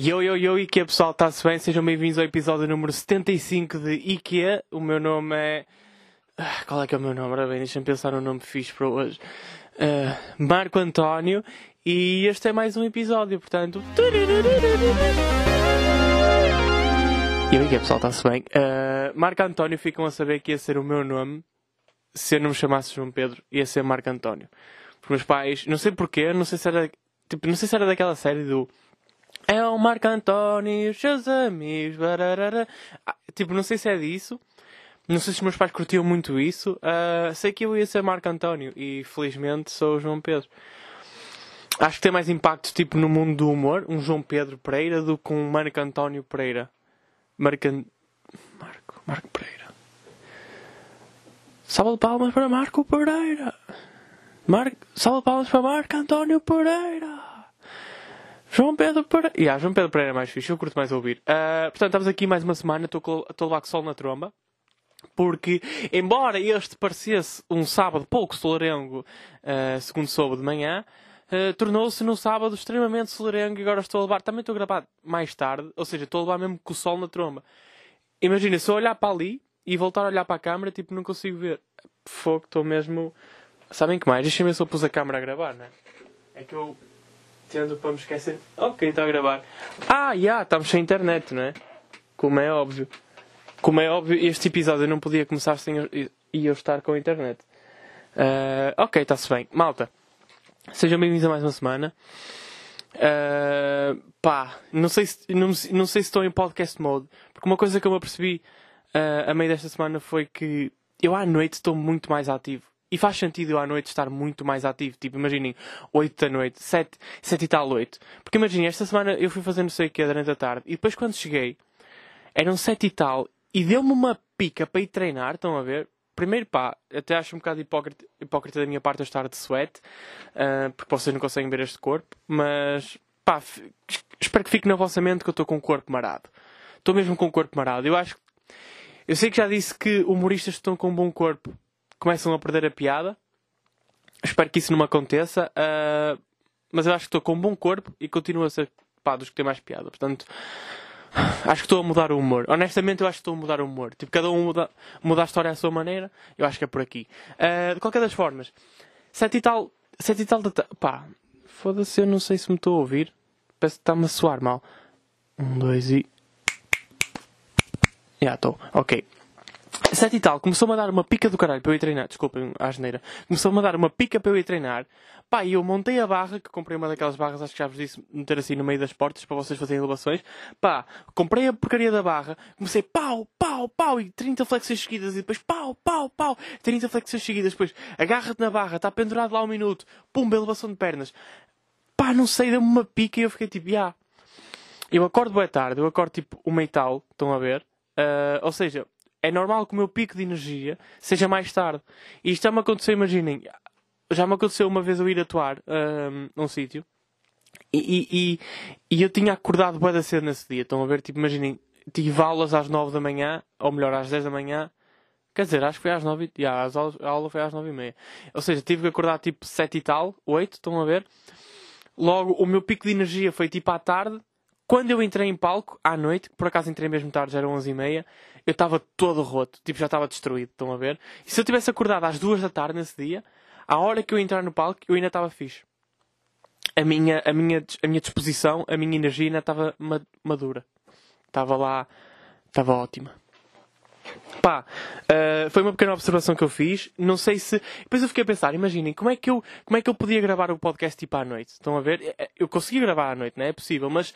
Yo, yo, yo, IKEA pessoal, está-se bem? Sejam bem-vindos ao episódio número 75 de IKEA. O meu nome é. Ah, Qual é que é o meu nome? Ora bem, deixa-me pensar no nome fixe para hoje. Ah, Marco António. E este é mais um episódio, portanto. Yo, IKEA pessoal, está-se bem? Ah, Marco António, ficam a saber que ia ser o meu nome se eu não me chamasse João Pedro, ia ser Marco António. Os meus pais, não sei porquê, não sei se era. Tipo, não sei se era daquela série do. É o Marco António e os seus amigos. bararara. Ah, tipo, não sei se é disso. Não sei se os meus pais curtiam muito isso. Ah, sei que eu ia ser Marco António e felizmente sou o João Pedro. Acho que tem mais impacto tipo no mundo do humor um João Pedro Pereira do que um Marco António Pereira. Marco, Marco, Marco Pereira. Salva de palmas para Marco Pereira. Mar... Salva de palmas para Marco António Pereira. João Pedro Pereira. Yeah, João Pedro Pereira é mais fixe, eu curto mais ouvir. Ah, portanto, estamos aqui mais uma semana, estou a levar sol na tromba. Porque, embora este parecesse um sábado pouco solarengo, ah, segundo soube de manhã, ah, tornou-se num sábado extremamente solarengo e agora estou a levar. Também estou a gravar mais tarde, ou seja, estou a levar mesmo com o sol na tromba. Imagina, se eu olhar para ali e voltar a olhar para a câmera, tipo, não consigo ver. Fogo, estou mesmo. Sabem que mais? Deixa-me ver se eu pus a câmera a gravar, não é? É que eu tendo para me esquecer. Ok, está a gravar. Ah, já, estamos sem internet, não é? Como é óbvio. Como é óbvio, este episódio não podia começar sem eu, eu estar com a internet. Ah, ok, está-se bem. Malta, sejam bem-vindos a mais uma semana. Ah, pá, não sei, se, não, não sei se estou em podcast mode, porque uma coisa que eu me apercebi ah, a meio desta semana foi que eu à noite estou muito mais ativo. E faz sentido eu à noite estar muito mais ativo. Tipo, imaginem, 8 da noite, 7, 7 e tal, 8. Porque imaginem, esta semana eu fui fazer não sei o que durante a tarde e depois quando cheguei eram 7 e tal e deu-me uma pica para ir treinar, estão a ver? Primeiro pá, até acho um bocado hipócrita, hipócrita da minha parte eu estar de sweat, ah, porque vocês não conseguem ver este corpo, mas pá, espero que fique na vossa mente que eu estou com o corpo marado. Estou mesmo com o corpo marado. Eu acho eu sei que já disse que humoristas estão com um bom corpo começam a perder a piada. Espero que isso não me aconteça. ah, mas eu acho que estou com um bom corpo e continuo a ser pá, dos que têm mais piada. Portanto, acho que estou a mudar o humor. Honestamente, eu acho que estou a mudar o humor. Tipo, cada um muda, muda a história à sua maneira. Eu acho que é por aqui. Ah, de qualquer das formas, sete e tal, sete e tal ta- Pá, foda-se, eu não sei se me estou a ouvir. Parece que está-me a soar mal. Um, dois e. Já estou, ok. Sete e tal, começou-me a dar uma pica do caralho para eu ir treinar. Desculpem a asneira. Começou-me a dar uma pica para eu ir treinar. Pá, e eu montei a barra, que comprei uma daquelas barras, acho que já vos disse, meter assim no meio das portas para vocês fazerem elevações. Pá, comprei a porcaria da barra, comecei pau, pau, pau, e 30 flexões seguidas, e depois pau, pau, pau, 30 flexões seguidas, depois agarra-te na barra, está pendurado lá um minuto, pumba, elevação de pernas. Pá, não sei, deu-me uma pica e eu fiquei tipo, ya. Eu acordo boa tarde, eu acordo tipo uma e tal, estão a ver? Ah, ou seja, é normal que o meu pico de energia seja mais tarde. E isto já me aconteceu, imaginem, já me aconteceu uma vez eu ir atuar ahm, num sítio e, e, e, eu tinha acordado bué da cedo nesse dia. Estão a ver? Tipo, imaginem, tive aulas às 9 da manhã, ou melhor, às 10 da manhã. Quer dizer, acho que foi às 9 e... A aula foi às 9 e meia. Ou seja, tive que acordar tipo 7 e tal, 8, estão a ver? Logo, o meu pico de energia foi tipo à tarde. Quando eu entrei em palco, à noite, por acaso entrei mesmo tarde, já eram 11 e meia, eu estava todo roto, tipo, já estava destruído, estão a ver? E se eu tivesse acordado às 2 da tarde nesse dia, à hora que eu entrar no palco, eu ainda estava fixe. A minha, a, minha, a minha disposição, a minha energia ainda estava ma- madura. Estava lá, estava ótima. Pá, ah, foi uma pequena observação que eu fiz. Não sei se. Depois eu fiquei a pensar, imaginem, como é que eu, como é que eu podia gravar o podcast tipo à noite? Estão a ver? Eh, Eu consegui gravar à noite, não é? É possível, mas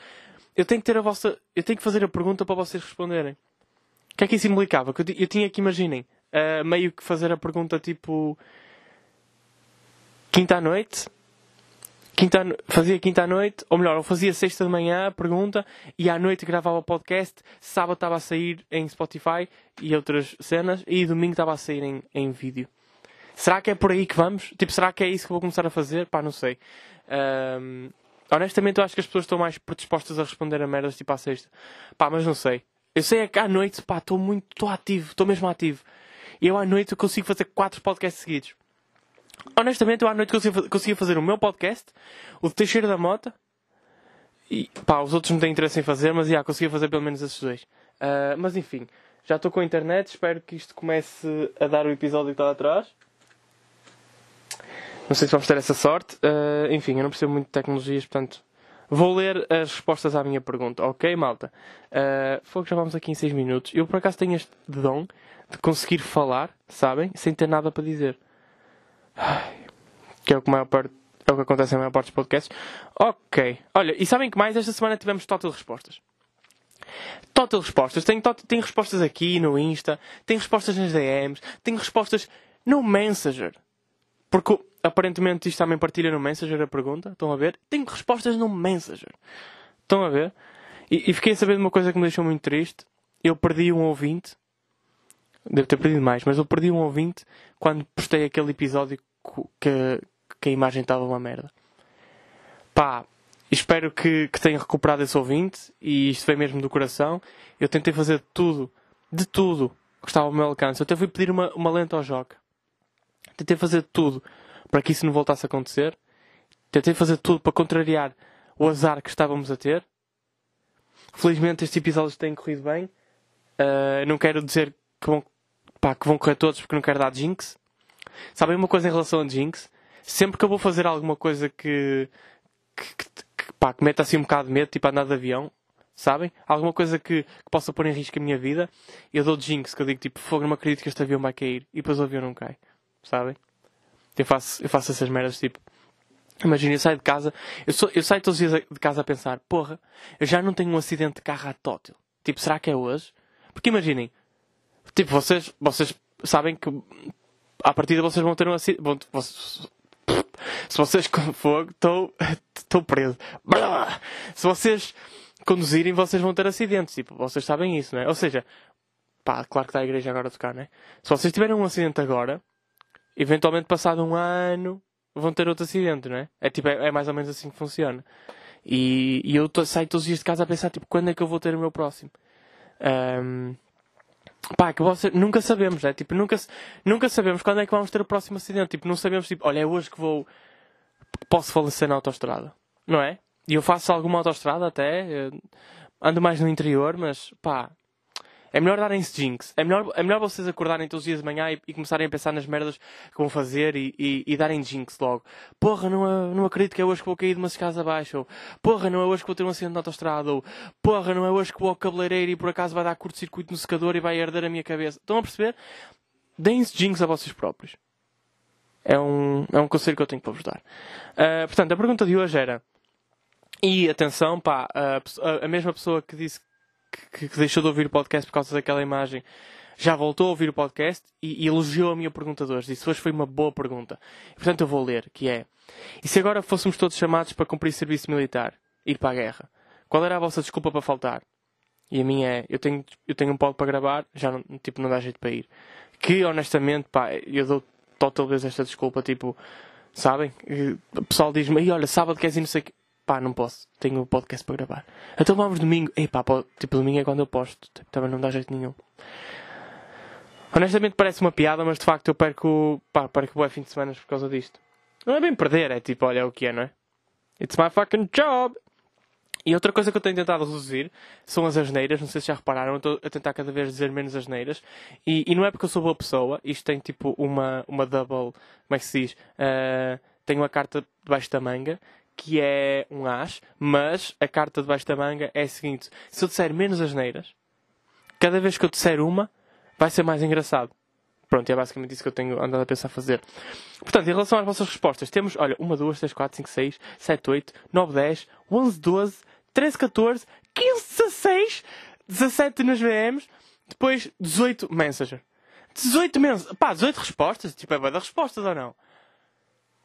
eu tenho que ter a vossa. Eu tenho que fazer a pergunta para vocês responderem. O que é que isso implicava? Eu, eu tinha que, imaginem, ah, meio que fazer a pergunta tipo. Quinta à noite? Quinta, fazia quinta à noite, ou melhor, eu fazia sexta de manhã a pergunta e à noite gravava o podcast, sábado estava a sair em Spotify e outras cenas e domingo estava a sair em, em vídeo. Será que é por aí que vamos? Tipo, será que é isso que eu vou começar a fazer? Pá, não sei. Ahm, honestamente, eu acho que as pessoas estão mais predispostas a responder a merdas tipo à sexta. Pá, mas não sei. Eu sei é que à noite, pá, estou muito, estou ativo, estou mesmo ativo. E eu à noite eu consigo fazer quatro podcasts seguidos. Honestamente, eu à noite conseguia, fa- conseguia fazer o meu podcast, o de Teixeira da Mota, E pá, os outros não têm interesse em fazer, mas já consegui fazer pelo menos esses dois. Uh, mas enfim, já estou com a internet, espero que isto comece a dar o episódio que está atrás. Não sei se vamos ter essa sorte. Uh, enfim, eu não percebo muito de tecnologias, portanto. Vou ler as respostas à minha pergunta, ok, malta? Uh, foi que já vamos aqui em 6 minutos. Eu por acaso tenho este dom de conseguir falar, sabem? Sem ter nada para dizer. Ai, que é o que, maior parte, é o que acontece na maior parte dos podcasts. Ok. Olha, e sabem que mais? Esta semana tivemos total respostas. Total respostas. Tenho, tenho respostas aqui no Insta, tenho respostas nas DMs, tenho respostas no Messenger. Porque aparentemente isto também partilha no Messenger a pergunta. Estão a ver? Tenho respostas no Messenger. Estão a ver? E, e fiquei a saber de uma coisa que me deixou muito triste. Eu perdi um ouvinte. Devo ter perdido mais, mas eu perdi um ouvinte quando postei aquele episódio que, que a imagem estava uma merda. Pá, espero que, que tenha recuperado esse ouvinte e isto foi mesmo do coração. Eu tentei fazer de tudo, de tudo que estava ao meu alcance. Eu até fui pedir uma, uma lente ao Joca. Tentei fazer de tudo para que isso não voltasse a acontecer. Tentei fazer tudo para contrariar o azar que estávamos a ter. Felizmente estes episódios têm corrido bem. Uh, não quero dizer que vão, pá, que vão correr todos porque não quero dar jinx. Sabem uma coisa em relação a jinx? Sempre que eu vou fazer alguma coisa que, que, que, pá, que meta assim um bocado de medo, tipo andar de avião, sabem? Alguma coisa que, que, possa pôr em risco a minha vida, eu dou jinx, que eu digo tipo, fogo, não acredito que este avião vai cair. E depois o avião não cai, sabem? Eu faço, eu faço essas merdas tipo. Imagina, eu saio de casa, eu, sou, eu saio todos os dias de casa a pensar, porra, eu já não tenho um acidente de carro à tótil. Tipo, será que é hoje? Porque imaginem, tipo, vocês, vocês sabem que à partida vocês vão ter um acidente. Se vocês com fogo, estou preso. Se vocês conduzirem, vocês vão ter acidentes. Tipo, vocês sabem isso, não é? Ou seja, pá, claro que está a igreja agora a tocar, não é? Se vocês tiverem um acidente agora, eventualmente passado um ano vão ter outro acidente, não é? É, tipo, é, é mais ou menos assim que funciona. E, e eu saio todos os dias de casa a pensar, tipo, quando é que eu vou ter o meu próximo? Um, pá, que você, nunca sabemos, é? Tipo, nunca, nunca sabemos quando é que vamos ter o próximo acidente. Tipo, não sabemos, tipo, olha, é hoje que vou, posso falecer na autostrada, não é? E eu faço alguma autostrada até, ando mais no interior, mas, pá, é melhor darem-se jinx. É melhor, é melhor vocês acordarem todos os dias de manhã e, e começarem a pensar nas merdas que vão fazer e, e, e darem jinx logo. Porra, não, não acredito que é hoje que vou cair de umas escadas abaixo. Ou, porra, não é hoje que vou ter um acidente na autostrada. Ou, porra, não é hoje que vou ao cabeleireiro e por acaso vai dar curto-circuito no secador e vai arder a minha cabeça. Estão a perceber? Deem-se jinx a vocês próprios. É um, é um conselho que eu tenho para vos dar. Uh, portanto, a pergunta de hoje era. E atenção, pá, a, a mesma pessoa que disse que, que, deixou de ouvir o podcast por causa daquela imagem já voltou a ouvir o podcast e, e elogiou a minha pergunta de hoje. Disse hoje foi uma boa pergunta. Portanto, eu vou ler, que é... E se agora fôssemos todos chamados para cumprir serviço militar? Ir para a guerra? Qual era a vossa desculpa para faltar? E a minha é... Eu tenho, eu tenho um pod para gravar, já não, tipo, não dá jeito para ir. Que, honestamente, pá, eu dou total vez esta desculpa, tipo... Sabem? O pessoal diz-me, olha, sábado queres ir não sei pá, não posso, tenho o um podcast para gravar. Então vamos domingo, ei pá, tipo domingo é quando eu posto, tipo, também não dá jeito nenhum. Honestamente parece uma piada, mas de facto eu perco, pá, perco o fim de semana por causa disto. Não é bem perder, é tipo, olha é o que é, não é? It's my fucking job! E outra coisa que eu tenho tentado reduzir são as asneiras. Não sei se já repararam, estou a tentar cada vez dizer menos asneiras. E, e não é porque eu sou boa pessoa, isto tem tipo uma, uma double, como é que se diz? Uh, tenho uma carta debaixo da manga que é um as, mas a carta debaixo da manga é a seguinte: se eu disser menos asneiras, cada vez que eu disser uma, vai ser mais engraçado. Pronto, é basicamente isso que eu tenho andado a pensar fazer. Portanto, em relação às vossas respostas, temos, olha, 1, 2, 3, 4, 5, 6, 7, 8, 9, 10, 11, 12, 13, 14, 15, 16, 17 nas VMs, depois 18 Messenger. 18 mensagens. Pá, 18 respostas? Tipo, é boa da respostas ou não?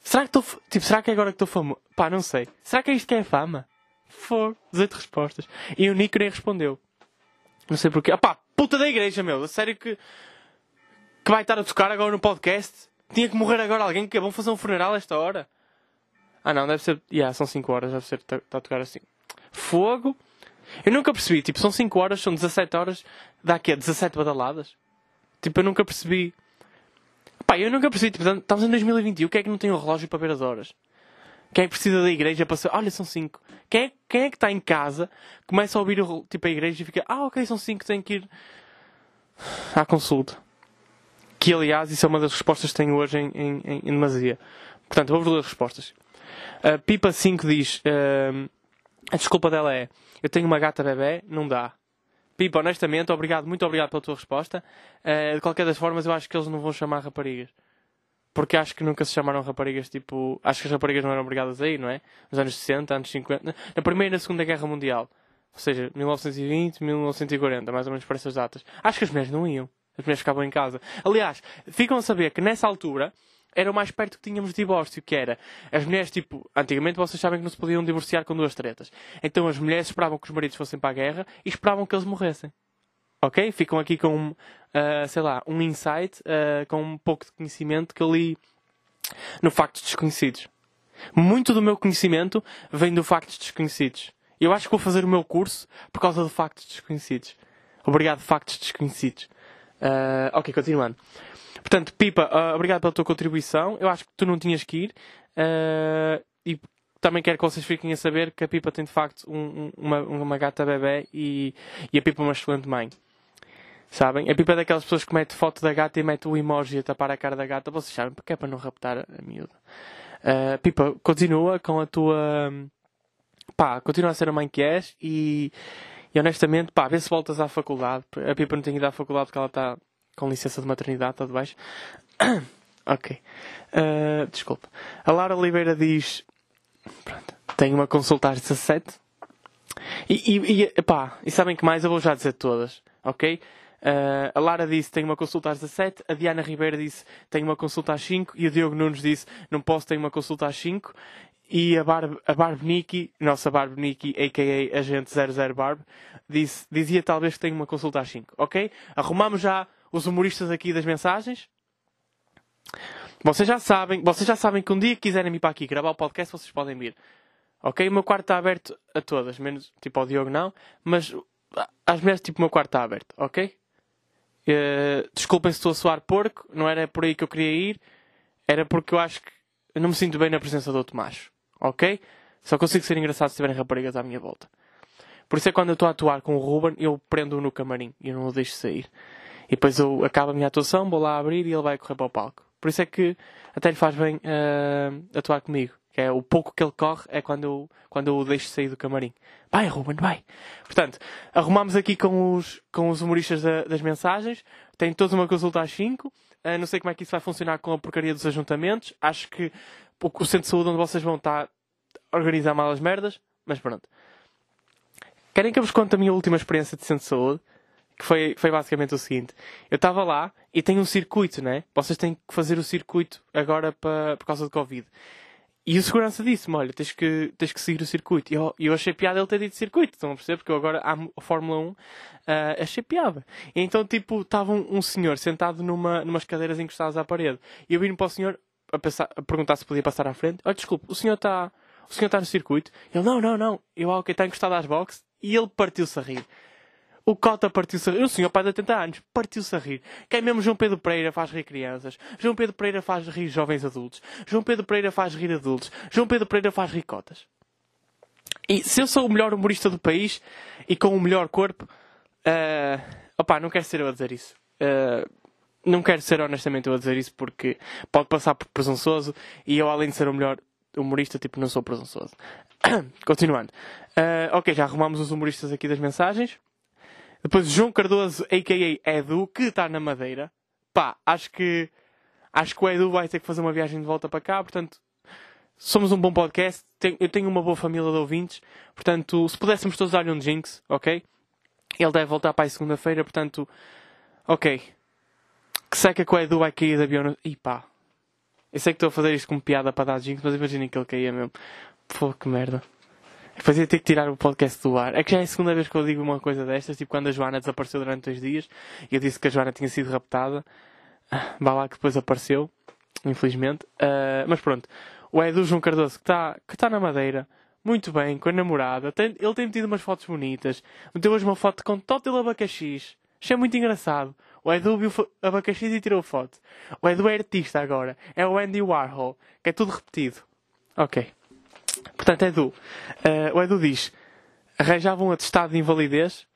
Será que estou. Tipo, será que é agora que estou famoso? Pá, não sei. Será que é isto que é fama? Fogo. 18 respostas. E o Nico nem respondeu. Não sei porquê. Ah pá, puta da igreja, meu. A sério que. Que vai estar a tocar agora no podcast? Tinha que morrer agora alguém que é bom fazer um funeral a esta hora. Ah não, deve ser. Yeah, são 5 horas, deve ser. Está tá a tocar assim. Fogo. Eu nunca percebi. Tipo, são 5 horas, são 17 horas. Dá aqui 17 badaladas. Tipo, eu nunca percebi. Pá, eu nunca percebi, tipo, estamos em 2021, o que é que não tem um relógio para ver as horas? Quem é que precisa da igreja para ser... Olha, são 5. Quem é, quem é que está em casa, começa a ouvir o, tipo, a igreja e fica, ah, ok, são cinco, tenho que ir à consulta. Que, aliás, isso é uma das respostas que tenho hoje em, em, em, em demasia. Portanto, vou-vos ler as respostas. A Pipa 5 diz, uh, a desculpa dela é, eu tenho uma gata bebê, não dá. Pipa, honestamente, obrigado, muito obrigado pela tua resposta. Uh, de qualquer das formas, eu acho que eles não vão chamar raparigas. Porque acho que nunca se chamaram raparigas, tipo... Acho que as raparigas não eram obrigadas a ir, não é? Nos anos 60, anos 50... Na Primeira e na Segunda Guerra Mundial. Ou seja, 1920, 1940, mais ou menos para essas datas. Acho que as mulheres não iam. As mulheres ficavam em casa. Aliás, ficam a saber que nessa altura era o mais perto que tínhamos de divórcio, que era as mulheres, tipo, antigamente vocês sabem que não se podiam divorciar com duas tretas. Então as mulheres esperavam que os maridos fossem para a guerra e esperavam que eles morressem. Ok? Ficam aqui com, uh, sei lá, um insight, uh, com um pouco de conhecimento que eu li no Factos Desconhecidos. Muito do meu conhecimento vem do Factos Desconhecidos. Eu acho que vou fazer o meu curso por causa do Factos Desconhecidos. Obrigado, Factos Desconhecidos. Uh, ok, continuando. Portanto, Pipa, uh, obrigado pela tua contribuição. Eu acho que tu não tinhas que ir. Uh, e também quero que vocês fiquem a saber que a Pipa tem de facto um, uma, uma gata bebê e, e a Pipa é uma excelente mãe. Sabem? A Pipa é daquelas pessoas que mete foto da gata e mete o emoji a tapar a cara da gata. Vocês sabem porque é para não raptar a miúda. Uh, Pipa, continua com a tua. Pá, continua a ser a mãe que és e, e honestamente, pá, vê se voltas à faculdade. A Pipa não tem ido à faculdade porque ela está com licença de maternidade, está de baixo. ok. Uh, desculpa. A Lara Oliveira diz. Pronto. Tenho uma consulta às 17. E, e, e, pá, e sabem que mais? Eu vou já dizer todas, ok? Uh, a Lara disse tenho uma consulta às 17, a Diana Ribeira disse tenho uma consulta às 5 e o Diogo Nunes disse não posso, tenho uma consulta às 5 e a Barb, a Barb Niki, nossa Barb Niki, a.k.a. Agente 00 Barb, disse, dizia talvez que tenho uma consulta às 5, ok? Arrumamos já os humoristas aqui das mensagens. Vocês já sabem, vocês já sabem que um dia que quiserem vir para aqui gravar o podcast, vocês podem vir. Ok? O meu quarto está aberto a todas, menos tipo ao Diogo não, mas às mulheres tipo o meu quarto está aberto, ok? Uh, desculpem se estou a soar porco, não era por aí que eu queria ir, era porque eu acho que eu não me sinto bem na presença do outro macho, ok? Só consigo ser engraçado se tiverem raparigas à minha volta. Por isso é que quando eu estou a atuar com o Ruben, eu prendo-o no camarim e não o deixo sair. E depois eu acabo a minha atuação, vou lá abrir e ele vai correr para o palco. Por isso é que até lhe faz bem uh, atuar comigo. Que é o pouco que ele corre é quando eu, quando eu o deixo sair do camarim. Vai, Ruben, vai! Portanto, arrumamos aqui com os, com os humoristas da, das mensagens. Tem todos uma consulta às 5. Uh, não sei como é que isso vai funcionar com a porcaria dos ajuntamentos. Acho que o, centro de saúde onde vocês vão estar a organizar mal as merdas. Mas pronto. Querem que eu vos conte a minha última experiência de centro de saúde? Que foi, foi basicamente o seguinte. Eu estava lá e tem um circuito, né? Vocês têm que fazer o circuito agora para, por causa do Covid. E o segurança disse-me, olha, tens que, tens que seguir o circuito. E eu, eu achei piada ele ter dito circuito, estão a perceber? Porque eu agora, a Fórmula 1, uh, ah, achei piada. E então, tipo, estava um, um, senhor sentado numa, numas cadeiras encostadas à parede. E eu vim para o senhor a, pensar, a perguntar se podia passar à frente. Olha, desculpe, o senhor está... O senhor está no circuito? Ele, não, não, não. Eu, ah, ok, está encostado às boxes. E ele partiu-se a rir. O Cota partiu-se a rir. O senhor pai de 80 anos partiu-se a rir. Quem mesmo João Pedro Pereira faz rir crianças. João Pedro Pereira faz rir jovens adultos. João Pedro Pereira faz rir adultos. João Pedro Pereira faz rir cotas. E se eu sou o melhor humorista do país e com o melhor corpo, uh, opá, não quero ser eu a dizer isso. Uh, não quero ser honestamente eu a dizer isso porque pode passar por presunçoso e eu, além de ser o melhor humorista, tipo, não sou presunçoso. Continuando. Uh, ok, já arrumamos os humoristas aqui das mensagens. Depois João Cardoso, a.k.a. Edu, que está na Madeira. Pá, acho que, acho que o Edu vai ter que fazer uma viagem de volta para cá, portanto, somos um bom podcast. Eu tenho uma boa família de ouvintes, portanto, se pudéssemos todos dar-lhe um jinx, ok? Ele deve voltar para a segunda-feira, portanto, ok. Que seca que o Edu vai cair de avião. E pá, eu sei que estou a fazer isto como piada para dar jinx, mas imaginem que ele caía mesmo. Pô, que merda. Depois ia ter que tirar o podcast do ar. É que já é a segunda vez que eu digo uma coisa destas, tipo quando a Joana desapareceu durante dois dias e eu disse que a Joana tinha sido raptada. Ah, vá lá que depois apareceu, infelizmente. Uh, mas pronto, o Edu João Cardoso que está que tá na Madeira, muito bem, com a namorada. Tem, ele tem metido umas fotos bonitas. Meteu hoje uma foto com tótil abacaxis. Achei muito engraçado. O Edu viu abacaxis e tirou foto. O Edu é artista agora. É o Andy Warhol, que é tudo repetido. Ok. Portanto, Edu. Uh, o Edu diz: arranjavam um atestado de invalidez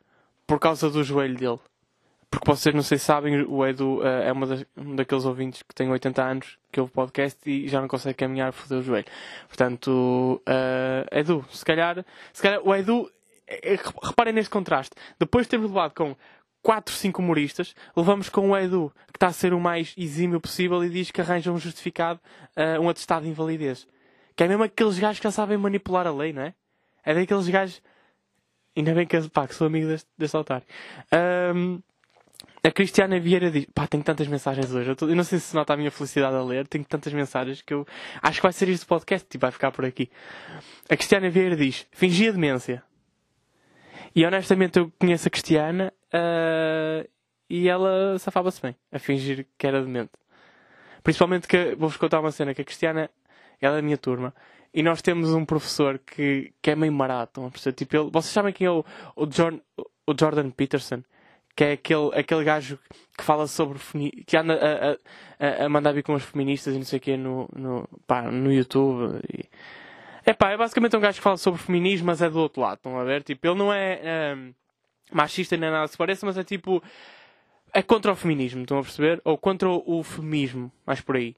por causa do joelho dele. Porque vocês não sei se sabem, o Edu uh, é uma das, um daqueles ouvintes que tem 80 anos, que ouve podcast e já não consegue caminhar por o joelho. Portanto, uh, Edu, se calhar, se calhar o Edu, reparem neste contraste. Depois de termos levado com 4, 5 humoristas, levamos com o Edu, que está a ser o mais exímio possível e diz que arranja um justificado, uh, um atestado de invalidez. Que é mesmo aqueles gajos que já sabem manipular a lei, não é? É daqueles gajos. Ainda bem que, pá, que sou amigo deste, deste otário. Um, a Cristiana Vieira diz: pá, tenho tantas mensagens hoje. Eu, tô, eu, não sei se nota a minha felicidade a ler. Tenho tantas mensagens que eu acho que vai ser este podcast e vai ficar por aqui. A Cristiana Vieira diz: fingia demência. E honestamente eu conheço a Cristiana uh, e ela safava-se bem a fingir que era demente. Principalmente que, vou-vos contar uma cena, que a Cristiana, ela é minha turma, e nós temos um professor que, que é meio marato. Tipo, ele, vocês sabem quem é o, o, John, o Jordan Peterson? Que é aquele, aquele gajo que fala sobre. que anda a, a, a mandar vir com as feministas e não sei o quê no, no, pá, no YouTube. E... É pá, é basicamente um gajo que fala sobre feminismo, mas é do outro lado. Estão a ver? Tipo, ele não é um, machista nem nada se parece, mas é tipo. É contra o feminismo, estão a perceber? Ou contra o, feminismo, mais por aí.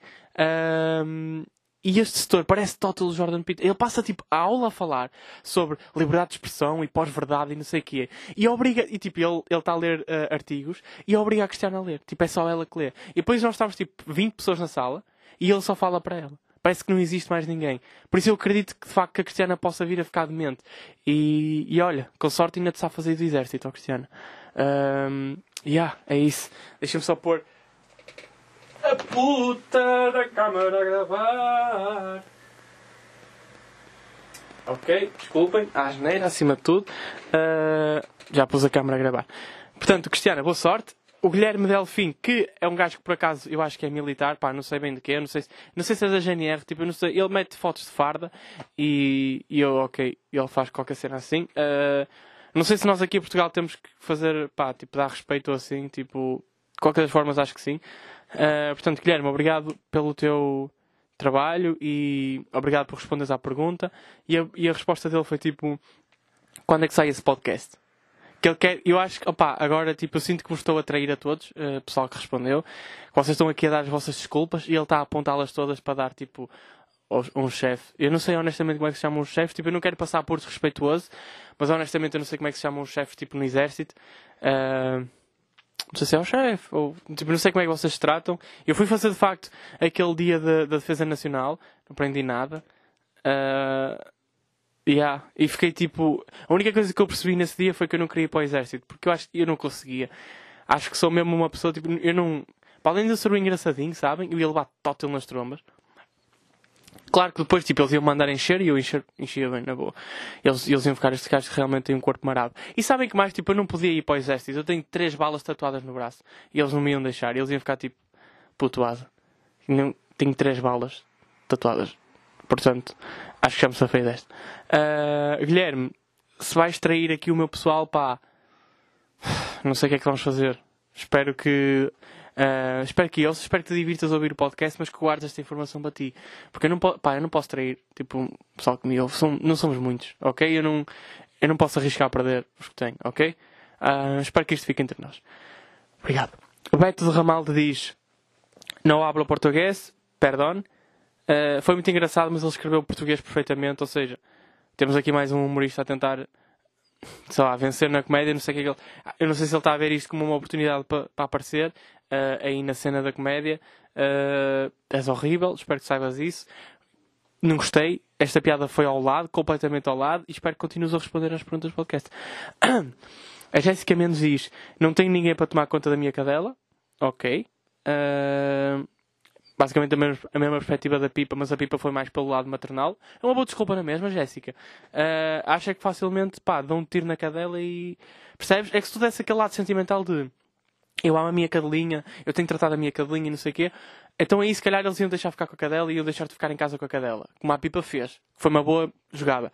Um, e este setor parece total Jordan Peterson. Ele passa tipo a aula a falar sobre liberdade de expressão e pós-verdade e não sei o quê. E obriga, e tipo, ele está a ler uh, artigos e obriga a Cristiana a ler. Tipo, é só ela que lê. E depois nós estamos tipo 20 pessoas na sala e ele só fala para ela. Parece que não existe mais ninguém. Por isso eu acredito que de facto que a Cristiana possa vir a ficar demente. E, e olha, com sorte ainda te sabe fazer do exército, ó Cristiana. Um, yeah, é isso. Deixa-me só pôr a puta da câmara a gravar. Ok, desculpem, a asneira acima de tudo. Uh, já pus a câmara a gravar. Portanto, Cristiana, boa sorte. O Guilherme Delfim, que é um gajo que por acaso eu acho que é militar, pá, não sei bem de quê, não sei, não sei se é da GNR, tipo, não sei, ele mete fotos de farda e, e eu, ok, ele faz qualquer cena assim. Uh, não sei se nós aqui em Portugal temos que fazer, pá, tipo, dar respeito assim, tipo, de qualquer das formas acho que sim. Uh, portanto, Guilherme, obrigado pelo teu trabalho e obrigado por responderes à pergunta. E a, e a resposta dele foi tipo: quando é que sai esse podcast? Que ele quer, eu acho que, opá, agora tipo, eu sinto que me estou a trair a todos, uh, pessoal que respondeu, vocês estão aqui a dar as vossas desculpas e ele está a apontá-las todas para dar tipo um chefe. Eu não sei honestamente como é que se chamam os chefes, tipo, eu não quero passar por desrespeituoso, mas honestamente eu não sei como é que se chamam os chefes tipo no exército. Uh, não sei se é o chefe, ou tipo, não sei como é que vocês tratam. Eu fui fazer de facto aquele dia da, da Defesa Nacional, não aprendi nada. Uh, yeah. E fiquei tipo. A única coisa que eu percebi nesse dia foi que eu não queria ir para o exército, porque eu acho que eu não conseguia. Acho que sou mesmo uma pessoa, tipo, eu não. Para além de eu ser um engraçadinho, sabem? Eu ia levar tótil nas trombas. Claro que depois, tipo, eles iam mandar encher e eu encher, enchia bem, na boa. Eles, eles iam ficar, estes gajos realmente têm um corpo marado. E sabem que mais, tipo, eu não podia ir para o exército. Eu tenho três balas tatuadas no braço. E eles não me iam deixar. Eles iam ficar, tipo, putuado. Não, tenho três balas tatuadas. Portanto, acho que já me safei desta. Uh, Guilherme, se vais trair aqui o meu pessoal, pá, não sei o que é que vamos fazer. Espero que Uh, espero que eles, espero que te divirtas a ouvir o podcast, mas que guardes esta informação para ti. Porque eu não, pá, eu não posso trair, tipo, o pessoal que me ouve, São, não somos muitos, ok? Eu não, eu não posso arriscar a perder os que tenho, ok? Uh, espero que isto fique entre nós. Obrigado. O Beto de Ramalde diz: Não hablo português, perdão. Uh, foi muito engraçado, mas ele escreveu português perfeitamente, ou seja, temos aqui mais um humorista a tentar sei lá, vencer na comédia, não sei o que é que ele. Eu não sei se ele está a ver isto como uma oportunidade para, para aparecer uh, aí na cena da comédia. Uh, és horrível, espero que saibas isso. Não gostei, esta piada foi ao lado, completamente ao lado, e espero que continues a responder às perguntas do podcast. A Jéssica Mendes diz: Não tenho ninguém para tomar conta da minha cadela. Ok. Uh, basicamente a mesma, a mesma perspectiva da Pipa, mas a Pipa foi mais pelo lado maternal. É uma boa desculpa na mesma, Jéssica. Uh, acha que facilmente, pá, dão um tiro na cadela e. Percebes? É que se tu desse aquele lado sentimental de eu amo a minha cadelinha, eu tenho tratado a minha cadelinha e não sei o quê, então aí se calhar eles iam deixar ficar com a cadela e iam deixar de ficar em casa com a cadela. Como a Pipa fez. Foi uma boa jogada.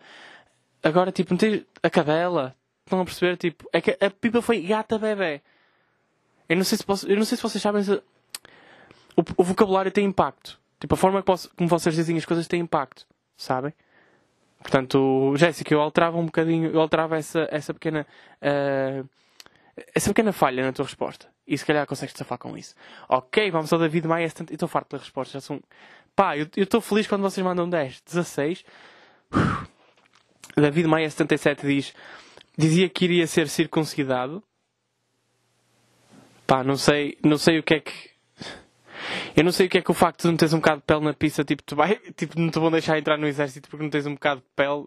Agora, tipo, meter a cadela, estão a perceber? Tipo, é que a Pipa foi gata bebê. Eu não sei se, posso, eu não sei se vocês sabem se o, o vocabulário tem impacto. Tipo, a forma como vocês dizem as coisas tem impacto. Sabem? Portanto, Jéssica, eu alterava um bocadinho, eu alterava essa, essa pequena. Uh, essa pequena falha na tua resposta. E se calhar consegues safar com isso. Ok, vamos ao David Maia. Eu estou farto das respostas. Já são... Pá, eu estou feliz quando vocês mandam 10, 16. David Maia 77 diz: Dizia que iria ser circuncidado. Pá, não sei, não sei o que é que. Eu não sei o que é que o facto de não teres um bocado de pele na pista, tipo, tu vai, tipo, não te vão deixar entrar no exército porque não tens um bocado de pele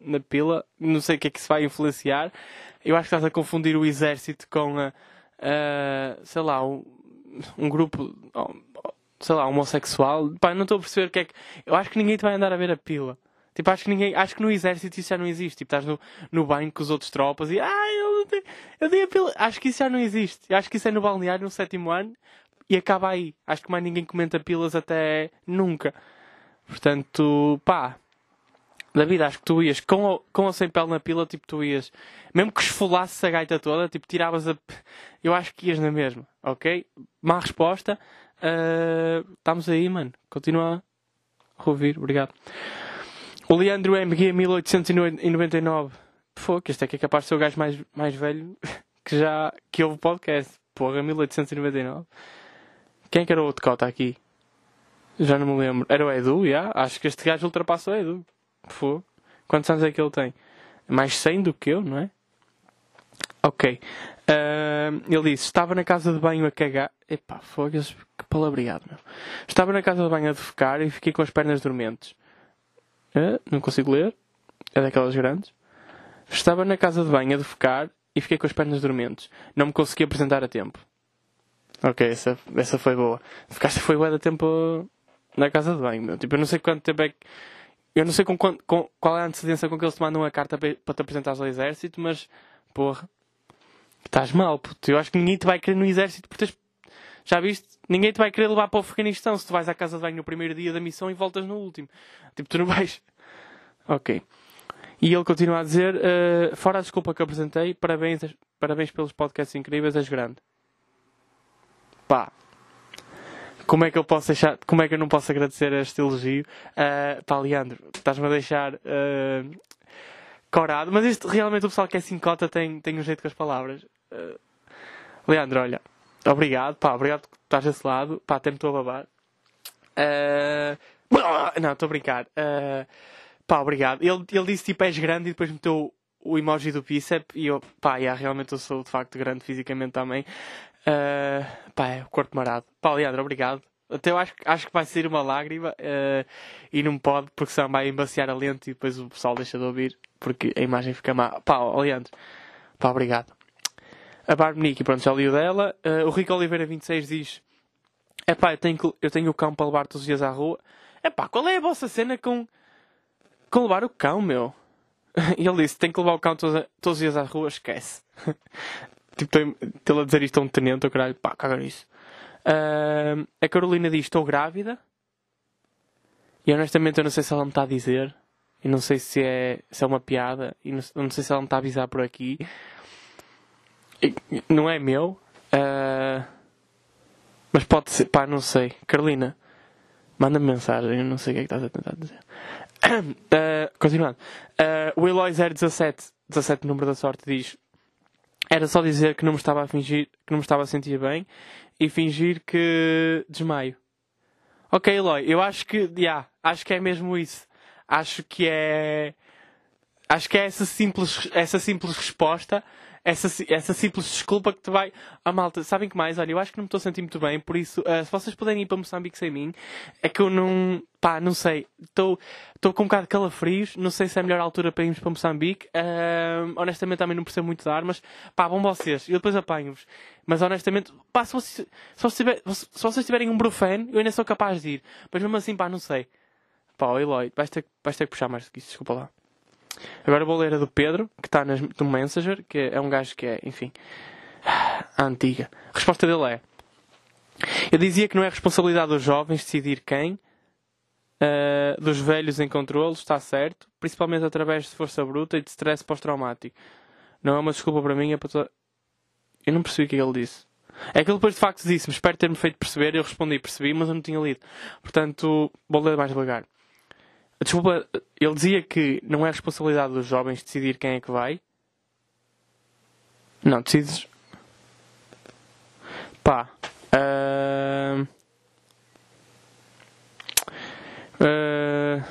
na pila. Não sei o que é que isso vai influenciar. Eu acho que estás a confundir o exército com a, a sei lá, um, um grupo, sei lá, homossexual. Pá, não estou a perceber o que é que. Eu acho que ninguém te vai andar a ver a pila. Tipo, acho que ninguém, acho que no exército isso já não existe. Tipo, estás no, no banho com os outros tropas e, ah, eu, eu dei a pila. Acho que isso já não existe. Acho que isso é no balneário no sétimo ano e acaba aí. Acho que mais ninguém comenta pilas até nunca. Portanto, pá. David, acho que tu ias com ou, com ou sem pele na pila, tipo, tu ias. Mesmo que esfolasse a gaita toda, tipo, tiravas a. Eu acho que ias na mesma, ok? Má resposta. Uh, estamos aí, mano. Continua a ouvir, obrigado. O Leandro MG 1899. Pô, que este é que é capaz de ser o gajo mais, mais velho que já que houve podcast. Porra, 1899. Quem é que era o outro cota aqui? Já não me lembro. Era o Edu, já? Yeah? Acho que este gajo ultrapassa o Edu. Pô. Quantos anos é que ele tem? Mais 100 do que eu, não é? Ok. Uh, ele disse: Estava na casa de banho a cagar. Epá, fogo, que palavreado, meu. Estava na casa de banho a defecar e fiquei com as pernas dormentes. Uh, não consigo ler. É daquelas grandes. Estava na casa de banho a defecar e fiquei com as pernas dormentes. Não me consegui apresentar a tempo. Ok, essa, essa foi boa. Ficaste foi boa de tempo na casa de banho, meu. Tipo, eu não sei quanto tempo é que. Eu não sei com, com, qual é a antecedência com que eles te mandam a carta para, te apresentares ao exército, mas, porra, estás mal, puto. Eu acho que ninguém te vai querer no exército porque tens. Já viste? Ninguém te vai querer levar para o Afeganistão se tu vais à casa de banho no primeiro dia da missão e voltas no último. Tipo, tu não vais. Ok. E ele continua a dizer: uh, Fora a desculpa que apresentei, parabéns, parabéns pelos podcasts incríveis, és grande pá, como é que eu posso deixar, como é que eu não posso agradecer este elogio? Uh, pá, Leandro, estás-me a deixar uh, corado, mas isto realmente o pessoal que é 5 cota tem, tem um jeito com as palavras. Uh, Leandro, olha, obrigado, pá, obrigado por estás desse lado, pá, até me estou a babar. Uh, não, estou a brincar. Uh, pá, obrigado. Ele, ele disse tipo és grande e depois meteu o emoji do bíceps e eu, pá, yeah, realmente eu sou de facto grande fisicamente também. Uh, pá, é o corpo marado. Pá, Leandro, obrigado. Até eu acho, acho que vai sair uma lágrima uh, e não pode porque senão vai embaciar a lente e depois o pessoal deixa de ouvir porque a imagem fica má. Pá, Leandro, pá, obrigado. A Barbonique, pronto, já li o dela. Uh, o Rico Oliveira 26 diz: É pá, eu tenho, eu tenho o cão para levar todos os dias à rua. É pá, qual é a vossa cena com, com levar o cão, meu? E ele disse: Tem que levar o cão todos, todos os dias à rua, esquece. Tipo, estou a dizer isto a um tenente, ou caralho, pá, caga nisso. Uh, a Carolina diz: Estou grávida. E honestamente eu não sei se ela me está a dizer. E não sei se é, se é uma piada. E não, não sei se ela me está a avisar por aqui. E, não é meu. Uh, mas pode ser, pá, não sei. Carolina, manda-me mensagem. Eu não sei o que é que estás a tentar dizer. Uh, continuando. Uh, o Eloy 017, 17 número da sorte, diz: era só dizer que não me estava a fingir, que não me estava a sentir bem e fingir que desmaio. Ok, Eloy, eu acho que, yeah, acho que é mesmo isso. Acho que é, acho que é essa simples, essa simples resposta essa, essa simples desculpa que te vai. Ah, malta, sabem que mais? Olha, eu acho que não me estou a sentir muito bem, por isso, uh, se vocês puderem ir para Moçambique sem mim, é que eu não. pá, não sei. Estou com um bocado de calafrios, não sei se é a melhor altura para irmos para Moçambique. Uh, honestamente, também não percebo muito de armas. Pá, vão vocês, eu depois apanho-vos. Mas honestamente, pá, se vocês, se vocês, se vocês tiverem um brufen, eu ainda sou capaz de ir. Mas mesmo assim, pá, não sei. Pá, Eloy, vais ter, vais ter que puxar mais do que isso, desculpa lá. Agora vou ler a do Pedro, que está no Messenger, que é um gajo que é, enfim, a antiga. A resposta dele é: Eu dizia que não é responsabilidade dos jovens decidir quem, uh, dos velhos em controle, está certo, principalmente através de força bruta e de stress pós-traumático. Não é uma desculpa para mim, é para. Eu não percebi o que ele disse. É que ele depois de facto disse-me, espero ter-me feito perceber, eu respondi, percebi, mas eu não tinha lido. Portanto, vou ler mais devagar. Desculpa, ele dizia que não é responsabilidade dos jovens decidir quem é que vai. Não, decides. Pá. Uh... Uh...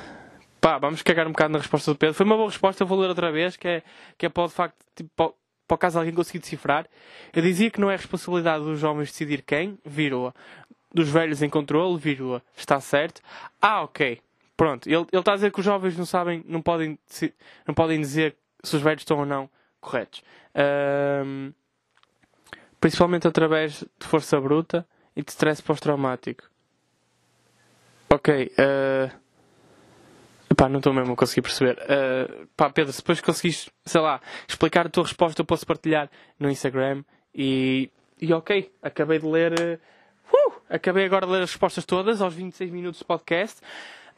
Pá, vamos cagar um bocado na resposta do Pedro. Foi uma boa resposta, vou ler outra vez, que é, que é para o facto, tipo, para, para o caso alguém conseguir decifrar. Eu dizia que não é responsabilidade dos jovens decidir quem, vírgula. Dos velhos em controle, vírgula. Está certo. Ah, ok. Pronto, ele, ele está a dizer que os jovens não sabem, não podem, não podem dizer se os velhos estão ou não corretos. Um, principalmente através de força bruta e de stress pós-traumático. Ok. Uh, pá, não estou mesmo a conseguir perceber. Uh, pá, Pedro, se depois conseguis, sei lá, explicar a tua resposta, eu posso partilhar no Instagram. E, e ok, acabei de ler. Uh, acabei agora de ler as respostas todas aos 26 minutos de podcast.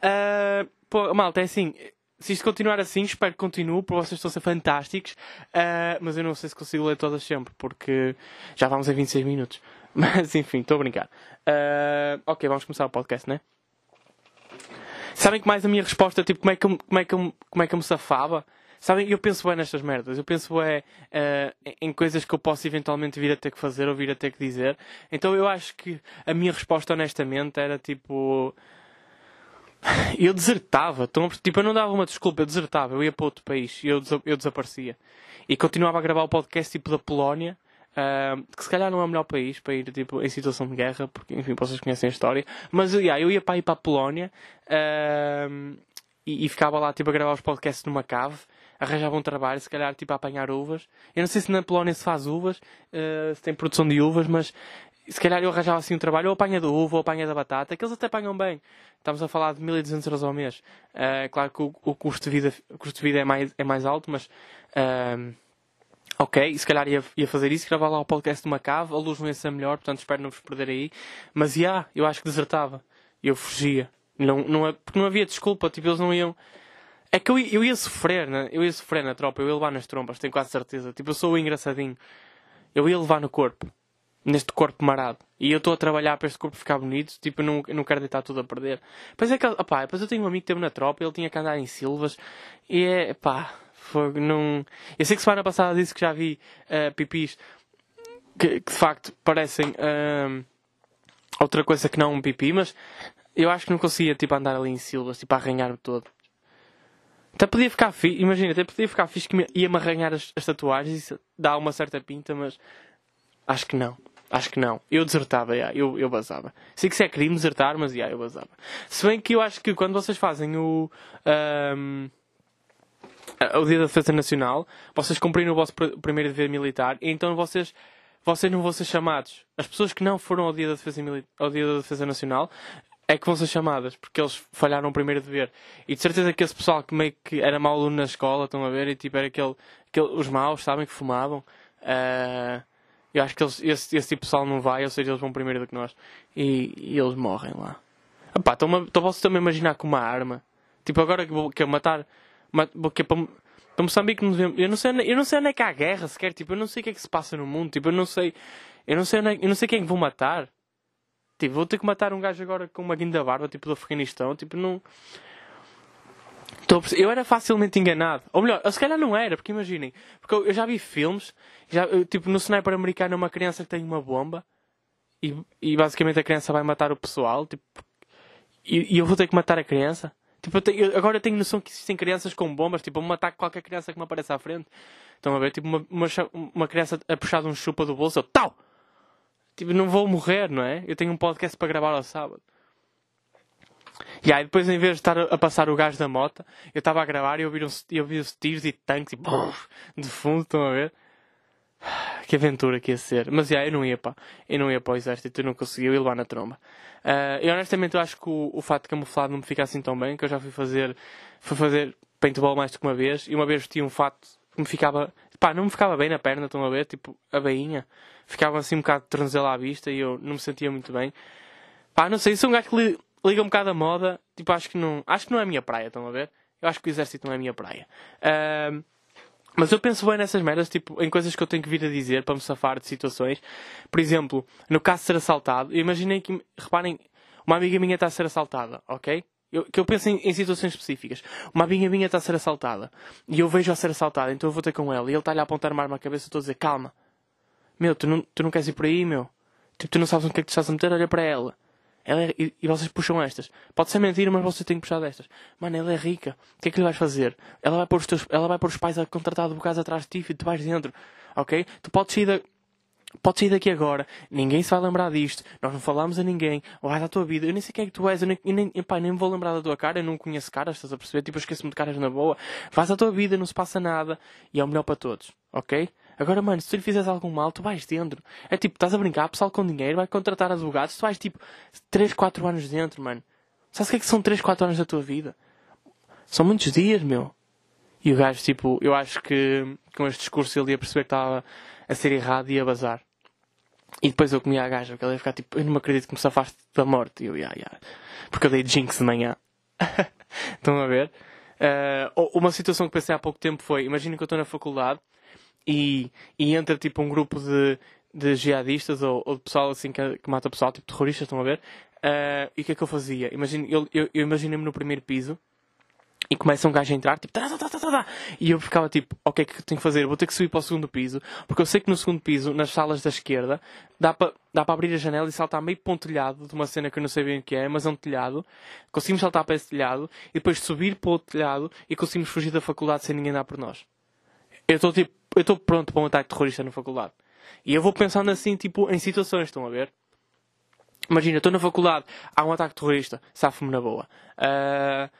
Uh, pô, malta, é assim. Se isto continuar assim, espero que continue, porque vocês estão a ser fantásticos. Uh, mas eu não sei se consigo ler todas sempre, porque já vamos a 26 minutos. Mas enfim, estou a brincar. Uh, ok, vamos começar o podcast, né? Sabem que mais a minha resposta, tipo, como é que eu, como é que eu, como é que eu me safava? Sabem, eu penso bem nestas merdas. Eu penso bem uh, em coisas que eu posso eventualmente vir a ter que fazer ou vir a ter que dizer. Então eu acho que a minha resposta, honestamente, era tipo eu desertava. Tipo, eu não dava uma desculpa, eu desertava. Eu ia para outro país eu, eu desaparecia. E continuava a gravar o podcast tipo da Polónia, uh, que se calhar não é o melhor país para ir tipo, em situação de guerra, porque enfim, vocês conhecem a história. Mas yeah, eu ia para ir para a Polónia uh, e, e, ficava lá tipo, a gravar os podcasts numa cave. Arranjava um trabalho, se calhar tipo a apanhar uvas. Eu não sei se na Polónia se faz uvas, uh, se tem produção de uvas, mas se calhar eu arranjava assim um trabalho, ou apanha do uva, ou apanha da batata, que eles até apanham bem. Estamos a falar de 1200 euros ao mês. Uh, claro que o, o, custo de vida, custo de vida é, mais, é mais alto, mas. Uh, ok, se calhar ia, ia fazer isso, gravar lá o podcast de uma cave, a luz não ia ser melhor, portanto espero não vos perder aí. Mas, já, yeah, eu acho que desertava. Eu fugia. Não, não, porque não havia desculpa, tipo, eles não iam. É que eu, eu ia sofrer, né? eu ia sofrer na tropa, eu ia levar nas trompas, tenho quase certeza. Tipo, eu sou o engraçadinho. Eu ia levar no corpo neste corpo marado. E eu estou a trabalhar para este corpo ficar bonito, tipo, não, não quero deitar tudo a perder. Pois é que, opá, depois eu tenho um amigo que teve na tropa, ele tinha que andar em Silvas, e é, pá, foi, não... Eu sei que semana passada disse que já vi uh, pipis que, que, de facto parecem uh, outra coisa que não um pipi, mas eu acho que não conseguia, tipo, andar ali em Silvas, tipo, a arranhar-me todo. Até podia ficar fixe, imagina, até podia ficar fixe que ia-me arranhar as, as tatuagens, isso dá uma certa pinta, mas acho que não. Acho que não. Eu desertava, yeah, eu, eu basava. Sei que isso é crime desertar, mas yeah, eu basava. Se bem que eu acho que quando vocês fazem o. Um, o Dia da Defesa Nacional, vocês cumpriram o vosso pr primeiro dever militar, então vocês, vocês não vão ser chamados. As pessoas que não foram ao Dia da Defesa, ao Dia da Defesa Nacional é que vão ser chamadas, porque eles falharam o primeiro dever. E de certeza que esse pessoal que meio que era mau aluno na escola, estão a ver, e tipo era aquele, aquele os maus, sabem, que fumavam. Uh, eu acho que eles, esse, esse tipo de pessoal não vai, ou seja, eles vão primeiro do que nós. E, e eles morrem lá. Epá, então vocês estão a imaginar com uma arma. Tipo, agora que vou que matar. Que é para, para Moçambique eu não sei eu não sei onde é que há guerra sequer. Tipo, eu não sei o que é que se passa no mundo. Tipo, eu não sei. Eu não sei, onde é, eu não sei quem é que vou matar. Tipo, vou ter que matar um gajo agora com uma guinda barba, tipo do Afeganistão. Tipo, não. Eu era facilmente enganado. Ou melhor, se calhar não era, porque imaginem. Porque eu já vi filmes, já, tipo, no sniper americano, uma criança que tem uma bomba e, e basicamente a criança vai matar o pessoal. Tipo, e, e eu vou ter que matar a criança. Tipo, eu tenho, agora eu tenho noção que existem crianças com bombas, tipo, eu vou matar qualquer criança que me apareça à frente. Estão a ver? Tipo, uma, uma, uma criança a puxar de um chupa do bolso, eu, tal! Tipo, não vou morrer, não é? Eu tenho um podcast para gravar ao sábado. E aí depois em vez de estar a passar o gás da moto, eu estava a gravar e eu vi, os, eu tiros e tanques e de fundo, estão a ver? Que aventura que ia ser. Mas yeah, eu não ia pá. Eu não ia para o exército, eu não conseguia, eu ia levar na tromba. Uh, e honestamente eu acho que o, o fato de camuflado não me fica assim tão bem, que eu já fui fazer, fui fazer paintball mais do que uma vez, e uma vez vesti um fato que me ficava, pá, não me ficava bem na perna, estão a ver? Tipo, a bainha. Ficava assim um bocado de à vista e eu não me sentia muito bem. Pá, não sei, sou um gajo que li, liga um bocado a moda. Tipo, acho que não, acho que não é a minha praia, estão a ver? Eu acho que o exército não é a minha praia. Uh, mas eu penso bem nessas merdas, tipo, em coisas que eu tenho que vir a dizer para me safar de situações. Por exemplo, no caso de ser assaltado, imaginei que, reparem, uma amiga minha está a ser assaltada, ok? Eu, que eu penso em, em, situações específicas. Uma amiga minha está a ser assaltada. E eu vejo a ser assaltada, então eu vou ter com ela. E ele está-lhe a apontar uma arma à cabeça e estou a dizer, calma. Meu, tu não, tu não queres ir por aí, meu. Tipo, tu não sabes o que é que tu estás a meter, olha para ela. Ela é, e, vocês puxam estas. Pode ser mentira, mas vocês têm que puxar destas. Mano, ela é rica. O que é que lhe vais fazer? Ela vai pôr os, teus, ela vai pôr os pais a contratar advogados atrás de ti e tu vais dentro. Ok? Tu podes sair da Pode sair daqui agora, ninguém se vai lembrar disto, nós não falamos a ninguém, vai à tua vida, eu nem sei quem é que tu és, eu nem, eu nem, nem me vou lembrar da tua cara, eu não conheço caras, estás a perceber? Tipo, eu esqueço-me de caras na boa. Vais à tua vida, não se passa nada, e é o melhor para todos, ok? Agora, mano, se tu lhe fizeres algum mal, tu vais dentro. É tipo, estás a brincar, pessoal com dinheiro, vai contratar advogados, tu vais tipo 3, 4 anos dentro, mano. Sabes o que é que são 3, 4 anos da tua vida? São muitos dias, meu. E o gajo, tipo, eu acho que com este discurso ele ia perceber que estava a ser errado e ia bazar. E depois eu comia a gaja, porque ela ia ficar tipo, eu não me acredito que me safaste da morte. E eu, yeah, yeah. Porque eu dei jinx de manhã. Estão a ver? Uh, uma situação que pensei há pouco tempo foi, imagina que eu estou na faculdade e, e entra tipo um grupo de, de jihadistas ou, ou de pessoal assim que, que, mata pessoal, tipo terroristas, estão a ver? Uh, e o que é que eu fazia? Imagina, eu, eu, eu imaginei-me no primeiro piso e começa um gajo a entrar, tipo, tá, tá, tá, tá, tá, e eu ficava tipo, o que é que tenho que fazer? Vou ter que subir para o segundo piso, porque eu sei que no segundo piso, nas salas da esquerda, dá para dá abrir a janela e saltar meio para um telhado de uma cena que eu não sei bem o que é, mas é um telhado. Conseguimos saltar para esse telhado e depois subir para o telhado e conseguimos fugir da faculdade sem ninguém dar por nós. Eu estou tipo, eu estou pronto para um ataque terrorista na faculdade. E eu vou pensando assim, tipo, em situações, estão a ver? Imagina, estou na faculdade, há um ataque terrorista, safo-me na boa. Uh,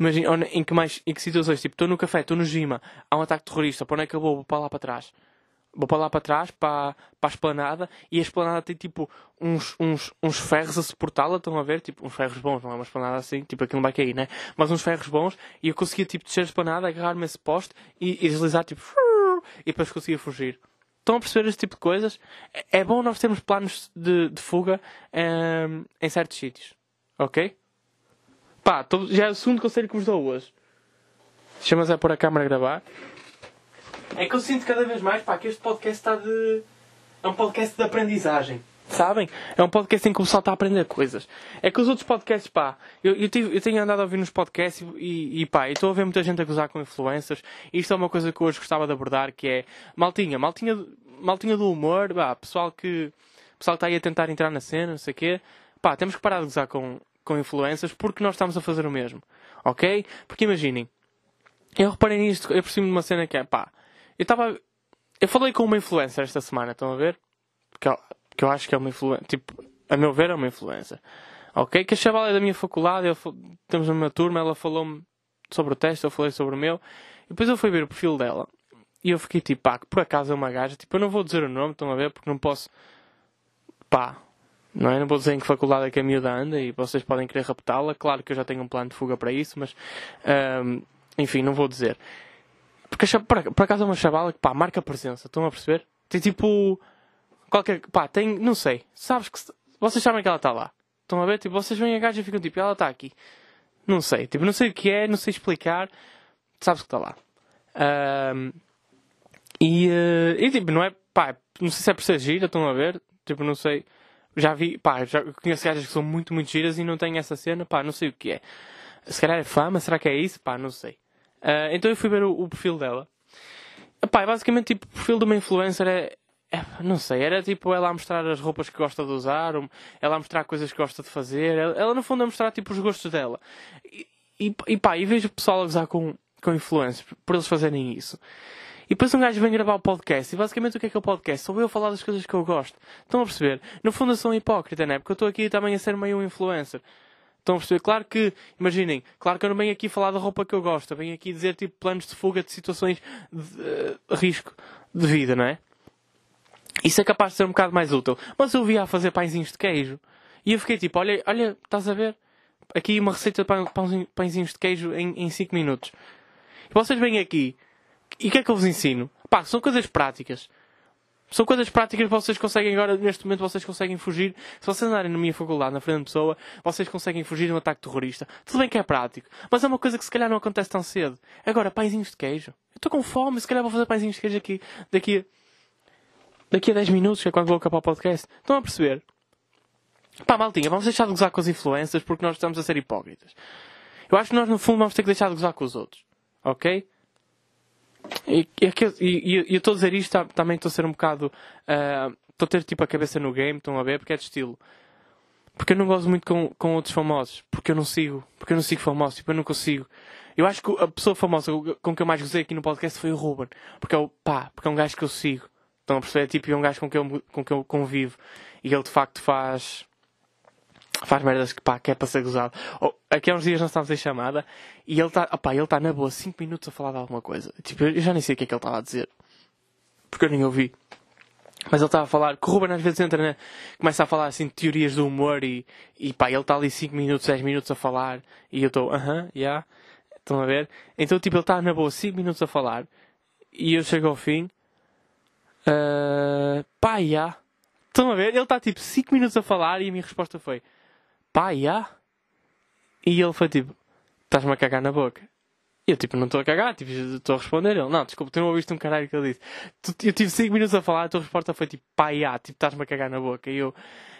Imagina, em que, mais, em que situações? Tipo, estou no café, estou no Gima, há um ataque terrorista, para onde é que eu vou? Vou para lá para trás. Vou para lá para trás, para, para a esplanada, e a esplanada tem tipo uns, uns, uns ferros a suportá-la, estão a ver? Tipo, uns ferros bons, não é uma esplanada assim, tipo aquilo não vai cair, né? Mas uns ferros bons, e eu conseguia tipo descer a esplanada, agarrar-me esse poste e, e deslizar tipo, e depois conseguia fugir. Estão a perceber esse tipo de coisas? É, é bom nós termos planos de, de fuga um, ehm, em certos sítios, ok? Pá, tô, já é o segundo conselho que vos dou hoje. Chamas a pôr a câmera a gravar. É que eu sinto cada vez mais pá, que este podcast está de. É um podcast de aprendizagem. Sabem? É um podcast em que o pessoal está a aprender coisas. É que os outros podcasts, pá, eu, eu, tive, eu tenho andado a ouvir nos podcasts e, e pá, estou a ver muita gente a gozar com influencers. Isto é uma coisa que hoje gostava de abordar, que é maltinha, maltinha, maltinha do humor, pá, pessoal que, pessoal está aí a tentar entrar na cena, não sei o quê. Pá, temos que parar de gozar com, com influências porque nós estamos a fazer o mesmo. Ok? Porque imaginem, eu reparei nisto, eu percebi de uma cena que é pá, eu estava. Eu falei com uma influencer esta semana, estão a ver? Porque eu, que eu acho que é uma influência, tipo, a meu ver é uma influência. Ok? Que a chavala é da minha faculdade, eu, temos a minha turma, ela falou-me sobre o teste, eu falei sobre o meu, e depois eu fui ver o perfil dela. E eu fiquei tipo, pá, por acaso é uma gaja, tipo, eu não vou dizer o nome, estão a ver? Porque não posso, pá, não é? Não vou dizer em que faculdade é que a miúda anda e vocês podem querer raptá-la. Claro que eu já tenho um plano de fuga para isso, mas um, enfim, não vou dizer. Porque por, acaso é uma chavala que pá, marca presença, estão a perceber? Tem tipo. Qualquer. pá, tem. não sei. Sabes que. Vocês sabem que ela está lá. Estão a ver? Tipo, vocês vêm a gaja e ficam tipo, ela está aqui. Não sei. Tipo, não sei o que é, não sei explicar. Sabes que está lá. Um, e, uh, e tipo, não é. pá, não sei se é por ser gira, estão a ver? Tipo, não sei já vi, pá, já conheço gajas que são muito, muito giras e não têm essa cena, pá, não sei o que é. Se calhar é fama, será que é isso? Pá, não sei. Uh, então eu fui ver o, o, perfil dela. Pá, basicamente, tipo, o perfil de uma influencer é, é, não sei, era tipo ela a mostrar as roupas que gosta de usar, ela a mostrar coisas que gosta de fazer, ela, ela no fundo a mostrar tipo os gostos dela. E, e, e pá, e vejo o pessoal a usar com, com influencers por eles fazerem isso. E depois um gajo vem gravar o podcast. E basicamente o que é que é o podcast? Sou eu a falar das coisas que eu gosto. Estão a perceber? No fundo eu sou um hipócrita, não é? Porque eu estou aqui também a ser meio um influencer. Estão a perceber? Claro que, imaginem, claro que eu não venho aqui falar da roupa que eu gosto. Eu venho aqui dizer tipo planos de fuga de situações de uh, risco de vida, não é? Isso é capaz de ser um bocado mais útil. Mas eu via a fazer pãezinhos de queijo. E eu fiquei tipo, olha, olha, estás a ver? Aqui uma receita de pãezinhos de queijo em 5 minutos. E vocês vêm aqui e o que é que eu vos ensino? Pá, são coisas práticas. São coisas práticas que vocês conseguem agora, neste momento, vocês conseguem fugir. Se vocês andarem na minha faculdade, na frente de pessoa, vocês conseguem fugir de um ataque terrorista. Tudo bem que é prático, mas é uma coisa que se calhar não acontece tão cedo. Agora, pãezinhos de queijo. Eu estou com fome, se calhar vou fazer pãezinhos de queijo aqui, daqui, daqui a 10 minutos, que é quando vou acabar o podcast. Estão a perceber? Pá, maltinha, vamos deixar de gozar com as influências porque nós estamos a ser hipócritas. Eu acho que nós, no fundo, vamos ter que deixar de gozar com os outros. Ok? E, e, e, eu estou a dizer isto, também estou a ser um bocado. Uh, estou a ter tipo a cabeça no game, estão a ver? Porque é de estilo. Porque eu não gosto muito com, com outros famosos. Porque eu não sigo. Porque eu não sigo famosos. Tipo, eu não consigo. Eu acho que a pessoa famosa com que eu mais gozei aqui no podcast foi o Ruben. Porque é o pá, porque é um gajo que eu sigo. Estão a perceber? Tipo, é um gajo com quem eu, com quem eu convivo. E ele de facto faz faz merdas que pá, que é para ser gozado. Oh, aqui há uns dias nós estávamos em chamada e ele está, opá, ele está na boa 5 minutos a falar de alguma coisa. Tipo, eu já nem sei o que é que ele estava a dizer. Porque eu nem ouvi. Mas ele estava a falar, que o Ruben às vezes entra começa a falar assim de teorias do humor e, e pá, ele está ali 5 minutos, 10 minutos a falar e eu estou, aham, uh já, estão a ver? Então tipo, ele está na boa 5 minutos a falar e eu chego ao fim, uh, pá, já, yeah. estão a ver? Ele está tipo 5 minutos a falar e a minha resposta foi, pá, já. E ele foi tipo, estás-me a cagar na boca. E eu tipo, não estou a cagar, tipo, estou a responder. Ele, não, desculpa, tu não ouviste um caralho que ele disse. Eu tive 5 minutos a falar, a tua resposta foi tipo, pá, já, tipo, estás-me a cagar na boca. E eu,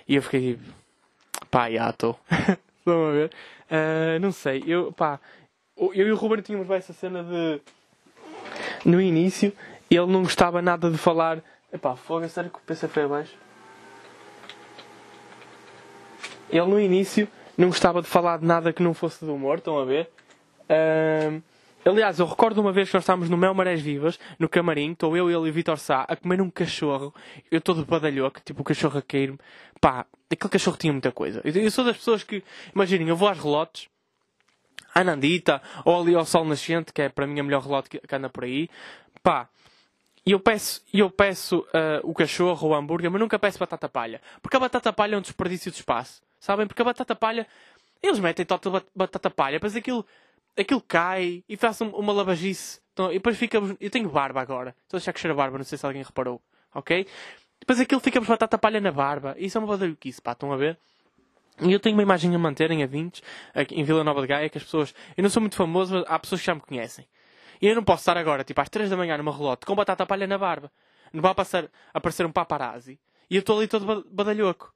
e eu fiquei tipo, pá, já, estou. Estão a ver? Uh, não sei, eu, pá, eu e o Ruben tínhamos bem essa cena de. No início, ele não gostava nada de falar. Epá, foda sério que o PC foi abaixo? Ele no início não gostava de falar de nada que não fosse do humor, estão a ver? Uh, aliás, eu recordo uma vez que nós estávamos no Mel Marés Vivas, no camarim, estou eu, ele e o Vitor Sá a comer um cachorro. Eu de badalhoco, tipo o cachorro a cair-me. Pá, aquele cachorro tinha muita coisa. Eu sou das pessoas que, imaginem, eu vou às relotes, à Nandita, ou ali ao Sol Nascente, que é para mim a melhor relote que anda por aí. Pá, e eu peço, eu peço uh, o cachorro ou o hambúrguer, mas nunca peço batata palha. Porque a batata palha é um desperdício de espaço. Sabem? Porque a batata palha, eles metem toda batata palha, depois aquilo, aquilo cai e faz uma lavagice. Então, e depois fica. Eu tenho barba agora. Estou a deixar crescer a barba, não sei se alguém reparou. Ok? Depois aquilo fica batata palha na barba. Isso é uma badalhoquice, pá, estão a ver? E eu tenho uma imagem a manter em A20, aqui em Vila Nova de Gaia, que as pessoas. Eu não sou muito famoso, mas há pessoas que já me conhecem. E eu não posso estar agora, tipo, às 3 da manhã numa relote com batata palha na barba. Não vai passar, aparecer um paparazzi. E eu estou ali todo badalhoco.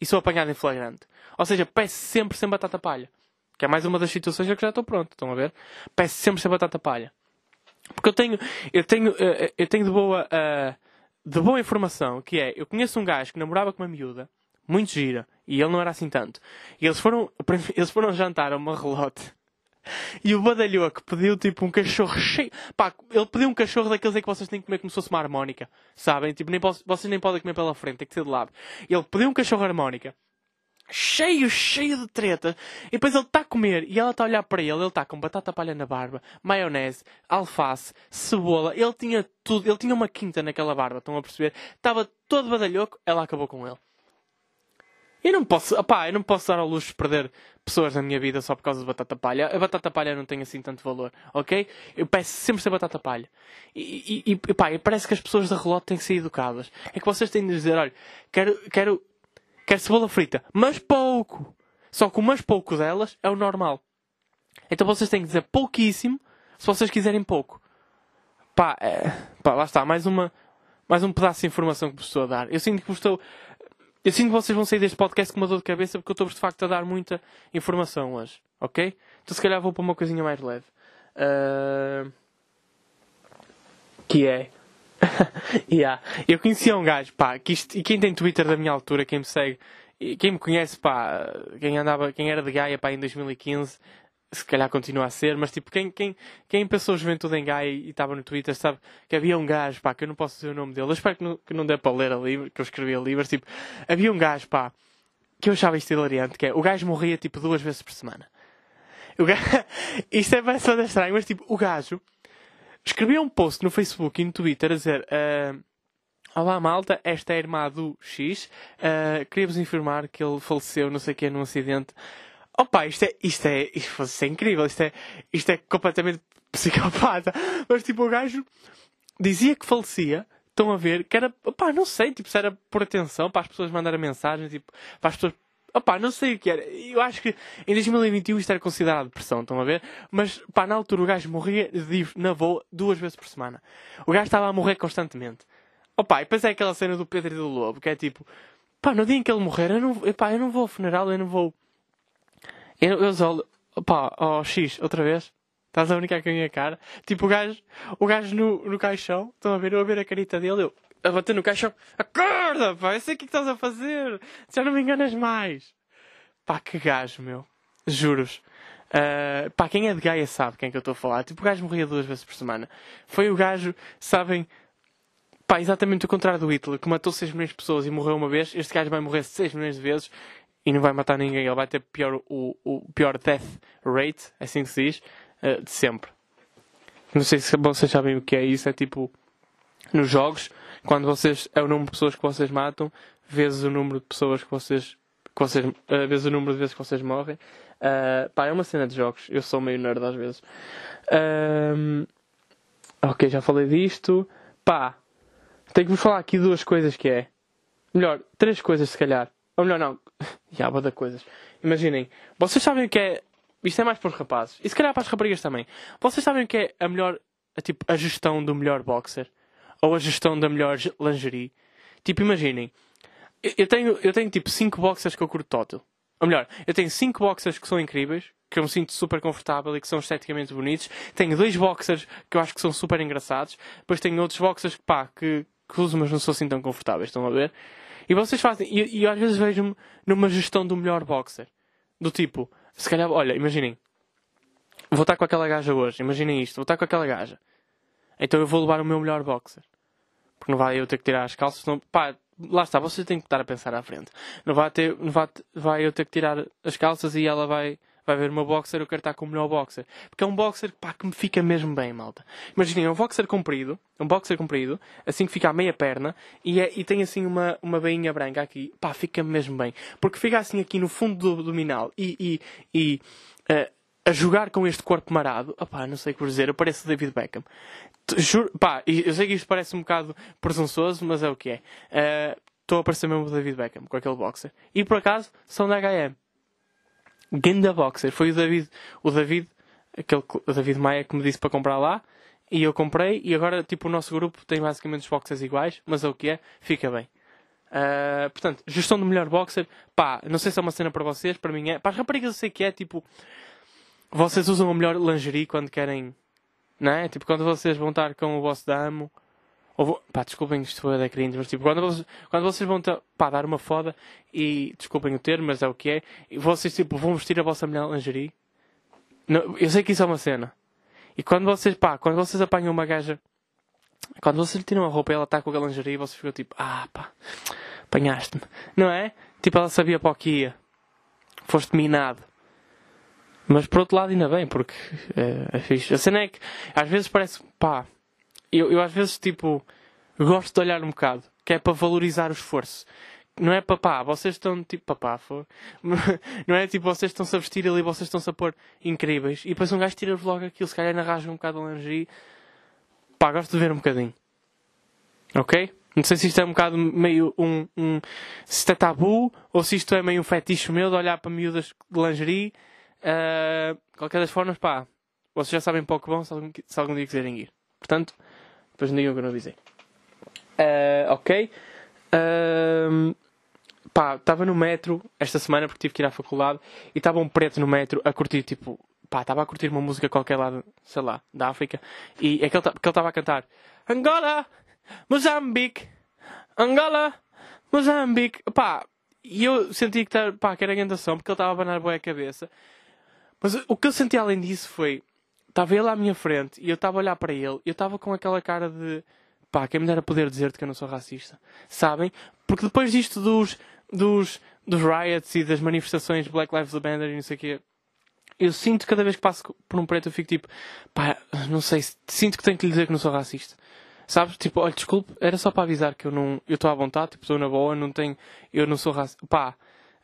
E sou apanhado em flagrante. Ou seja, peço sempre sem batata palha. Que é mais uma das situações em que já estou pronto. Estão a ver? Peço sempre sem batata palha. Porque eu tenho, eu tenho, eh, eu tenho de boa, eh, de boa informação, que é, eu conheço um gajo que namorava com uma miúda, muito gira, e ele não era assim tanto. E eles foram, eles foram jantar a uma relote e o badalhoco pediu tipo um cachorro cheio. Pá, ele pediu um cachorro daqueles em que vocês têm que comer como se fosse uma harmónica. Sabem? Tipo, nem vocês nem podem comer pela frente, tem que ser de lado. Ele pediu um cachorro harmónica. Cheio, cheio de treta. E depois ele está a comer e ela está a olhar para ele. Ele está com batata palha na barba, maionese, alface, cebola. Ele tinha tudo. Ele tinha uma quinta naquela barba. Estão a perceber? Estava todo badalhoco. Ela acabou com ele. Eu não posso, opá, eu não posso dar ao luxo de perder pessoas na minha vida só por causa de batata palha. A batata palha não tem assim tanto valor, ok? Eu peço sempre ser batata palha. E, e, e pá, parece que as pessoas da relote têm que ser educadas. É que vocês têm de dizer, olha, quero, quero, quero cebola frita, mas pouco. Só que o mais pouco delas é o normal. Então vocês têm que dizer pouquíssimo se vocês quiserem pouco. Pá, é, pá lá está, mais uma, mais um pedaço de informação que vos estou a dar. Eu sinto que vos estou eu sinto que vocês vão sair deste podcast com uma dor de cabeça porque eu estou de facto a dar muita informação hoje. Ok? Então se calhar vou para uma coisinha mais leve. Uh... Que é. yeah. Eu conhecia um gajo, pá, que isto... e quem tem Twitter da minha altura, quem me segue, quem me conhece, pá, quem andava, quem era de Gaia, pá, em 2015, se calhar continua a ser, mas tipo, quem, quem, quem pensou Juventude em Gaia e estava no Twitter sabe que havia um gajo, pá, que eu não posso dizer o nome dele, eu espero que não, que não dê para ler a livro, que eu escrevi a livro, tipo, havia um gajo, pá, que eu achava isto hilariante, que é, o gajo morria tipo duas vezes por semana. O gajo, isto é bastante estranho, mas tipo, o gajo escrevia um post no Facebook e no Twitter a dizer, uh, Olá malta, esta é a irmã do X. Uh, Queria-vos informar que ele faleceu, não sei o que, num acidente. Opa, isto é, isto é, isto, é incrível, isto é, isto é completamente psicopata. Mas tipo, o gajo dizia que falecia, estão a ver, que era, opá, não sei, tipo, se era por atenção para as pessoas mandarem mensagem, tipo, para as pessoas, opá, não sei o que era. Eu acho que em 2021 isto era considerado depressão, estão a ver? Mas, pá, na altura o gajo morria na voa duas vezes por semana. O gajo estava a morrer constantemente. Opá, e depois é aquela cena do Pedro e do Lobo, que é tipo, Pá, no dia em que ele morrer, eu não, epá, eu não vou ao funeral, eu não vou. Eu, eu só. Pá, ó oh, X, outra vez. Estás a brincar com a minha cara? Tipo, o gajo, o gajo no, no caixão, estão a ver, eu a ver a carita dele, eu a bater no caixão, acorda, pá, eu sei o que é estás a fazer, já não me enganas mais. Pá, que gajo, meu. Juros. Uh, pá, quem é de Gaia sabe quem é que eu estou a falar. Tipo, o gajo morria duas vezes por semana. Foi o gajo, sabem, pá, exatamente o contrário do Hitler, que matou 6 milhões de pessoas e morreu uma vez. Este gajo vai morrer 6 milhões de vezes e não vai matar ninguém. Ele vai ter pior, o, o pior death rate, assim que se diz, uh, de sempre. Não sei se vocês sabem o que é isso. É tipo, nos jogos, quando vocês, é o número de pessoas que vocês matam, vezes o número de pessoas que vocês, que vocês uh, vezes o número de vezes que vocês morrem. Uh, pá, é uma cena de jogos. Eu sou meio nerd às vezes. Uh, ok, já falei disto. Pá, tenho que vos falar aqui duas coisas que é. Melhor, três coisas se calhar. Ou melhor, não. Já, da coisas. Imaginem, vocês sabem o que é. Isto é mais para os rapazes. E se calhar para as raparigas também. Vocês sabem o que é a melhor. A, tipo, a gestão do melhor boxer? Ou a gestão da melhor lingerie? Tipo, imaginem. Eu tenho, eu tenho tipo 5 boxers que eu curto total. Ou melhor, eu tenho 5 boxers que são incríveis, que eu me sinto super confortável e que são esteticamente bonitos. Tenho dois boxers que eu acho que são super engraçados. Depois tenho outros boxers que, pá, que, que uso, mas não sou assim tão confortáveis. Estão a ver? E vocês fazem. E, e às vezes vejo-me numa gestão do melhor boxer. Do tipo, se calhar, olha, imaginem. Vou estar com aquela gaja hoje. Imaginem isto. Vou estar com aquela gaja. Então eu vou levar o meu melhor boxer. Porque não vai eu ter que tirar as calças. Não, pá, lá está, você tem que estar a pensar à frente. Não vai, ter, não vai, vai eu ter que tirar as calças e ela vai, vai ver o meu boxer, eu quero estar com o melhor boxer. Porque é um boxer pá, que me fica mesmo bem, malta. Imaginem, é um boxer comprido, um boxer comprido, assim que fica à meia perna, e, é, e tem assim uma, uma bainha branca aqui, pá, fica mesmo bem. Porque fica assim aqui no fundo do abdominal e, e, e uh, a jogar com este corpo marado, opá, não sei o que dizer, eu pareço David Beckham. Juro, pá, eu sei que isto parece um bocado presunçoso, mas é o que é. Eh, estou uh, a parecer mesmo o David Beckham com aquele boxer. E por acaso, são da HM. Ganda boxer. Foi o David, o David, aquele, o David Maia que me disse para comprar lá. E eu comprei, e agora, tipo, o nosso grupo tem basicamente os boxers iguais, mas é o que é, fica bem. Uh, portanto, gestão do melhor boxer, pá, não sei se é uma cena para vocês, para mim é. Para as raparigas eu sei que é, tipo, vocês usam a melhor lingerie quando querem. Não é? Tipo, quando vocês vão estar com o vosso damo. Pá, desculpem isto foi da cringe, mas tipo, quando vocês, quando vocês vão ter, pá, dar uma foda e desculpem o termo, mas é o que é, e vocês tipo, vão vestir a vossa melhor lingerie. Não, eu sei que isso é uma cena. E quando vocês, pá, quando vocês apanham uma gaja, quando vocês lhe tiram a roupa e ela está com a lingerie, vocês ficam tipo, ah, pá, apanhaste-me. Não é? Tipo, ela sabia para o que ia. Foste minado. Mas por outro lado, ainda bem, porque é, é fixe. A cena é que às vezes parece, pá, eu, eu às vezes tipo gosto de olhar um bocado, que é para valorizar o esforço. Não é papá, vocês estão tipo papá, for. não é tipo vocês estão-se a vestir ali, vocês estão-se a pôr incríveis e depois um gajo tira-vos logo aquilo, se calhar rasga um bocado a lingerie. Pá, gosto de ver um bocadinho. Ok? Não sei se isto é um bocado meio um, um. Se isto é tabu ou se isto é meio um fetiche meu de olhar para miúdas de lingerie Uh, qualquer das formas, pá, vocês já sabem para o que vão se algum, se algum dia quiserem ir. Portanto, depois não digam que eu não avisei. Uh, ok. Uh, pá, estava no metro esta semana porque tive que ir à faculdade e estava um preto no metro a curtir, tipo, pá, estava a curtir uma música qualquer lá, sei lá, da África e é que ele estava a cantar Angola, Moçambique, Angola, Moçambique, pá, e eu senti que, pá, que era a porque ele estava a banar boa a cabeça mas o que eu senti além disso foi. Estava ele à minha frente e eu estava a olhar para ele eu estava com aquela cara de. Pá, quem me dera poder dizer-te que eu não sou racista. Sabem? Porque depois disto dos, dos, dos riots e das manifestações Black Lives Matter e não sei o quê. Eu sinto cada vez que passo por um preto eu fico tipo, pá, não sei, sinto que tenho que lhe dizer que não sou racista. Sabes? Tipo, olha, desculpe, era só para avisar que eu não, eu estou à vontade, tipo, estou na boa, não tenho, eu não sou racista. Pá,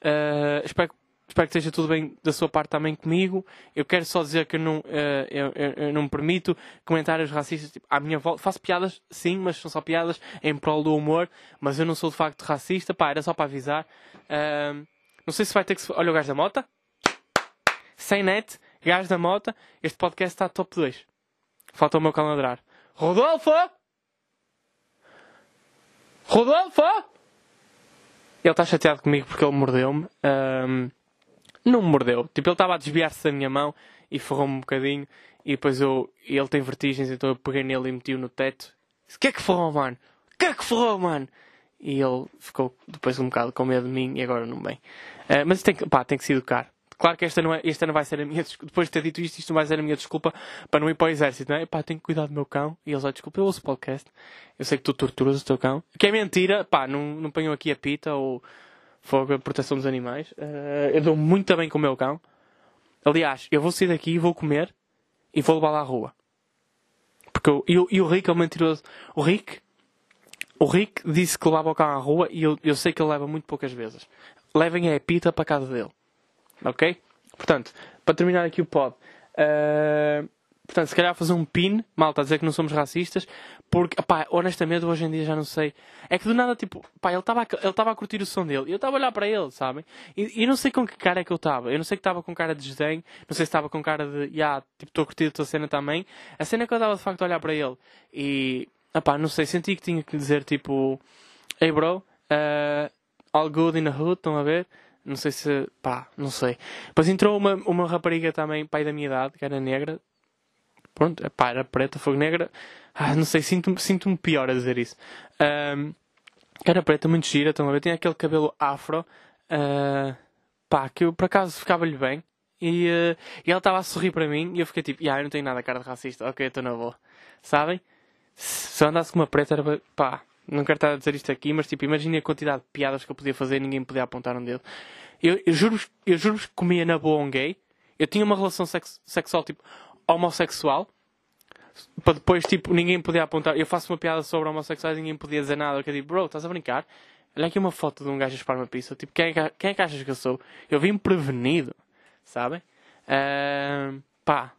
uh, espero que Espero que esteja tudo bem da sua parte também comigo. Eu quero só dizer que eu não, uh, eu, eu, eu, não permito comentários racistas tipo, à minha volta. Faço piadas, sim, mas são só piadas em prol do humor. Mas eu não sou de facto racista. Pá, era só para avisar. Uh, não sei se vai ter que. Olha o gajo da mota. Sem net, gajo da mota. Este podcast está top 2. Falta o meu calandrar. Rodolfo! Rodolfo! ele está chateado comigo porque ele mordeu-me. Um, não me mordeu. Tipo, ele estava a desviar-se da minha mão e ferrou-me um bocadinho. E depois eu. Ele tem vertigens, então eu peguei nele e meti-o no teto. Disse: O que é que ferrou, mano? O que é que ferrou, mano? E ele ficou depois um bocado com medo de mim e agora não bem. Uh, mas tem que, pá, tem que se educar. Claro que esta não, é, esta não vai ser a minha desculpa. Depois de ter dito isto, isto não vai ser a minha desculpa para não ir para o exército, não é? Pá, tenho que cuidar do meu cão. E eles, ó, desculpa, eu ouço podcast. Eu sei que tu torturas o teu cão. Que é mentira, pá, não, não ponham aqui a pita ou fogo a proteção dos animais. Uh, eu dou muito bem com o meu cão. Aliás, eu vou sair daqui, vou comer e vou levá-lo à rua. Porque eu, e, e o Rick é o mentiroso. O Rick, o Rick disse que levava o cão à rua e eu, eu sei que ele leva muito poucas vezes. Levem a pita para casa dele. Ok? Portanto, para terminar aqui o pod. Uh, portanto, se calhar fazer um pin, malta, a dizer que não somos racistas, porque, pá, honestamente, hoje em dia já não sei. É que do nada, tipo, pá, ele estava ele a curtir o som dele eu estava a olhar para ele, sabem? E, e não sei com que cara é que eu estava. Eu não sei que estava com cara de desdém, não sei se estava com cara de, yeah, tipo, estou a curtir a tua cena também. A cena é que eu estava de facto a olhar para ele e, pá, não sei, senti que tinha que dizer, tipo, hey bro, uh, all good in the hood, estão a ver? Não sei se. pá, não sei. Depois entrou uma, uma rapariga também, pai da minha idade, que era negra. Pronto, pá, era preta, fogo negra. Ah, não sei, sinto-me sinto pior a dizer isso. Um, era preta, muito gira, estão a ver? Tinha aquele cabelo afro. Uh, pá, que eu por acaso ficava-lhe bem. E, uh, e ela estava a sorrir para mim e eu fiquei tipo, ah, eu não tenho nada cara de racista, ok, estou na boa. Sabem? Se eu andasse com uma preta era pá, não quero estar a dizer isto aqui, mas tipo, imagine a quantidade de piadas que eu podia fazer e ninguém podia apontar um dedo. Eu, eu juro-vos juro que comia na boa um gay. Eu tinha uma relação sex, sexual, tipo, homossexual. Para depois, tipo, ninguém podia apontar. Eu faço uma piada sobre homossexuais e ninguém podia dizer nada. Eu digo, bro, estás a brincar? Olha aqui uma foto de um gajo a espar uma pizza. Tipo, quem é, que, quem é que achas que eu sou? Eu vim prevenido, sabem? Uh, pá.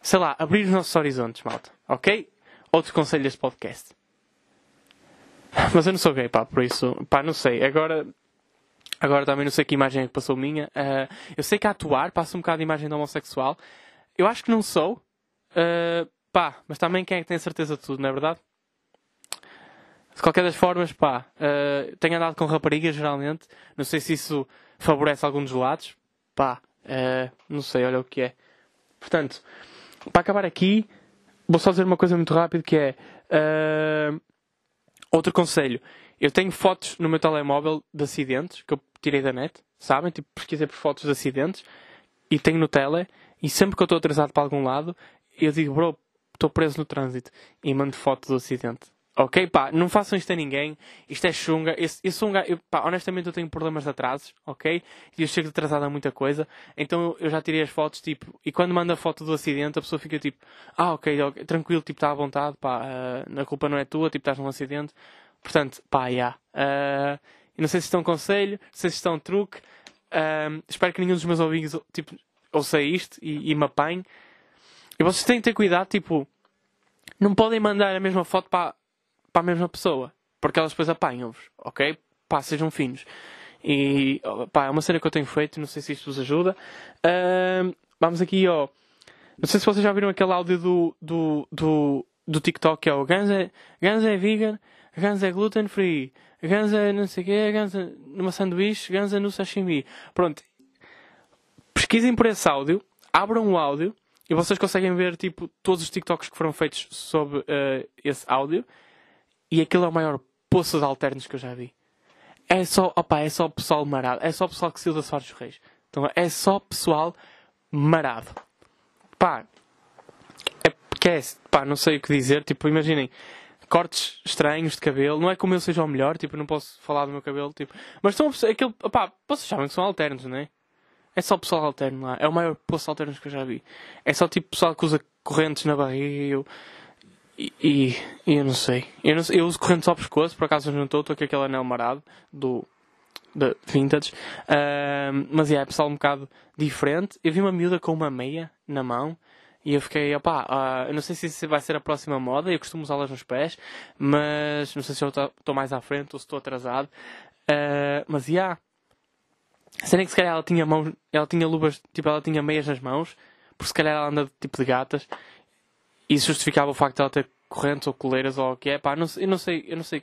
Sei lá, abrir os nossos horizontes, malta. Ok? Outro conselho deste podcast. Mas eu não sou gay, pá, por isso, pá, não sei. Agora, agora também não sei que imagem é que passou minha. Uh, eu sei que a atuar passa um bocado de imagem de homossexual. Eu acho que não sou. Uh, pá, mas também quem é que tem certeza de tudo, não é verdade? De qualquer das formas, pá, uh, tenho andado com raparigas geralmente. Não sei se isso favorece algum dos lados. Pá, uh, não sei, olha o que é. Portanto, para acabar aqui, vou só dizer uma coisa muito rápida que é. Uh, Outro conselho. Eu tenho fotos no meu telemóvel de acidentes que eu tirei da net, sabem? Tipo, pesquisei por fotos de acidentes e tenho no tele. E sempre que eu estou atrasado para algum lado, eu digo, bro, estou preso no trânsito e mando foto do acidente. Ok? Pá, não façam isto a ninguém. Isto é chunga. Eu, eu sou um gajo. Pá, honestamente, eu tenho problemas de atrasos. Ok? E eu chego atrasado a muita coisa. Então eu já tirei as fotos, tipo. E quando manda a foto do acidente, a pessoa fica tipo. Ah, ok, okay tranquilo, tipo, está à vontade. Pá, uh, a culpa não é tua, tipo, estás num acidente. Portanto, pá, já. Yeah. Uh, não sei se estão é um conselho, não sei se estão é um truque. Uh, espero que nenhum dos meus ouvintes, tipo, ouça isto e, e me apanhe. E vocês têm que ter cuidado, tipo. Não podem mandar a mesma foto para para a mesma pessoa. Porque elas depois apanham-vos, ok? Pá, sejam finos. E pá, é uma cena que eu tenho feito, não sei se isto vos ajuda. Uh, vamos aqui, ó. Não sei se vocês já viram aquele áudio do, do, do, do TikTok que é o Gans é, é vegan, Gans é gluten free, Gans é não sei o quê, Gans é numa sanduíche, Gans é no sashimi. Pronto. Pesquisem por esse áudio, abram o áudio e vocês conseguem ver tipo todos os TikToks que foram feitos sobre uh, esse áudio e aquilo é o maior poço de alternos que eu já vi. É só, opa, é só pessoal marado. É só pessoal que saiu da Soares dos Reis. Então é só pessoal marado. Pá, é porque é, pá, não sei o que dizer. Tipo, imaginem, cortes estranhos de cabelo. Não é como eu seja o melhor, tipo, não posso falar do meu cabelo, tipo. Mas são aquele, opá, vocês sabem que são alternos, não é? É só pessoal alterno lá. É o maior poço de alternos que eu já vi. É só tipo pessoal que usa correntes na barriga. Eu, e, e, eu não sei. Eu, não eu uso correntes ao pescoço, por acaso não estou, estou com aquele anel marado do de vintage. Uh, mas é, pessoal um bocado diferente. Eu vi uma miúda com uma meia na mão. E eu fiquei, opá, uh, eu não sei se vai ser a próxima moda, eu costumo usá-las nos pés, mas não sei se eu estou mais à frente ou se estou atrasado. Uh, mas, será que se calhar ela tinha mãos, ela tinha luvas, tipo, ela tinha meias nas mãos, porque se calhar ela anda tipo de gatas, isso justificava o facto de ela ter correntes ou coleiras ou o que é. Pá, não, eu não sei, eu não sei